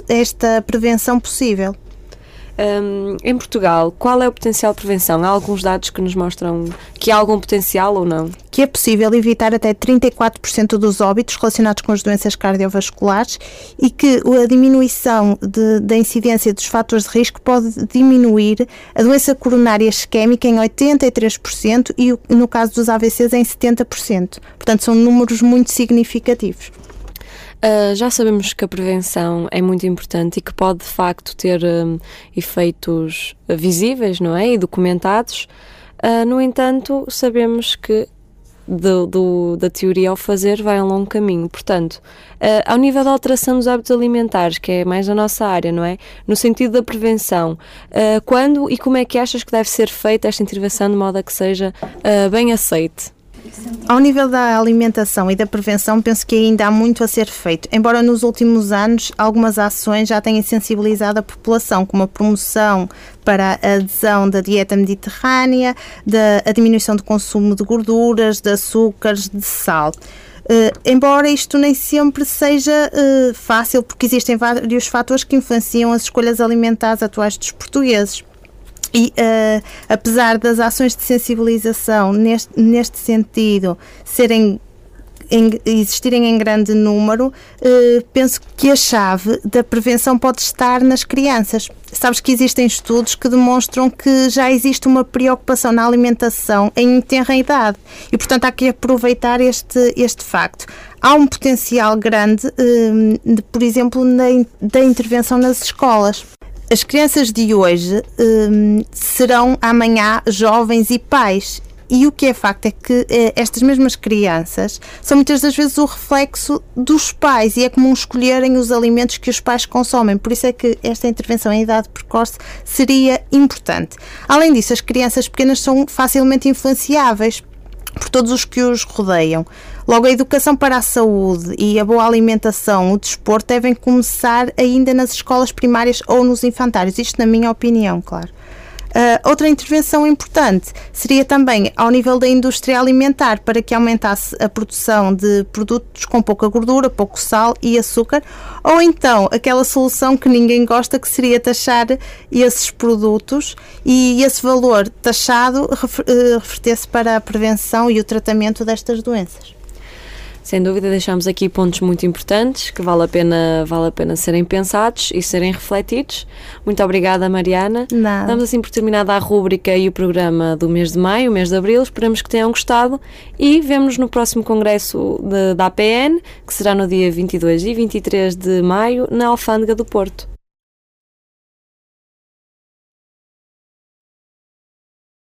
esta prevenção possível. Um, em Portugal, qual é o potencial de prevenção? Há alguns dados que nos mostram que há algum potencial ou não? Que é possível evitar até 34% dos óbitos relacionados com as doenças cardiovasculares e que a diminuição de, da incidência dos fatores de risco pode diminuir a doença coronária isquémica em 83% e, no caso dos AVCs, em 70%. Portanto, são números muito significativos. Uh, já sabemos que a prevenção é muito importante e que pode de facto ter um, efeitos visíveis, não é? E documentados. Uh, no entanto, sabemos que do, do, da teoria ao fazer vai um longo caminho. Portanto, uh, ao nível da alteração dos hábitos alimentares, que é mais a nossa área, não é? No sentido da prevenção, quando e como é que achas que deve ser feita esta intervenção de modo a que seja bem aceite? Ao nível da alimentação e da prevenção, penso que ainda há muito a ser feito, embora nos últimos anos algumas ações já tenham sensibilizado a população, como a promoção para a adesão da dieta mediterrânea, da diminuição do consumo de gorduras, de açúcares, de sal. Uh, embora isto nem sempre seja uh, fácil, porque existem vários fatores que influenciam as escolhas alimentares atuais dos portugueses. E uh, apesar das ações de sensibilização neste, neste sentido serem em, existirem em grande número, uh, penso que a chave da prevenção pode estar nas crianças. Sabes que existem estudos que demonstram que já existe uma preocupação na alimentação em tenra idade e, portanto, há que aproveitar este, este facto. Há um potencial grande, uh, de, por exemplo, na, da intervenção nas escolas. As crianças de hoje hum, serão amanhã jovens e pais. E o que é facto é que eh, estas mesmas crianças são muitas das vezes o reflexo dos pais e é comum escolherem os alimentos que os pais consomem. Por isso é que esta intervenção em idade precoce seria importante. Além disso, as crianças pequenas são facilmente influenciáveis por todos os que os rodeiam. Logo, a educação para a saúde e a boa alimentação, o desporto, devem começar ainda nas escolas primárias ou nos infantários. Isto, na minha opinião, claro. Uh, outra intervenção importante seria também ao nível da indústria alimentar, para que aumentasse a produção de produtos com pouca gordura, pouco sal e açúcar, ou então aquela solução que ninguém gosta, que seria taxar esses produtos e esse valor taxado ah, reverter-se para a prevenção e o tratamento destas doenças. Sem dúvida, deixamos aqui pontos muito importantes que vale a pena, vale a pena serem pensados e serem refletidos. Muito obrigada, Mariana. Nada. Damos assim por terminada a rúbrica e o programa do mês de maio, mês de abril. Esperamos que tenham gostado e vemos no próximo congresso de, da APN, que será no dia 22 e 23 de maio, na Alfândega do Porto.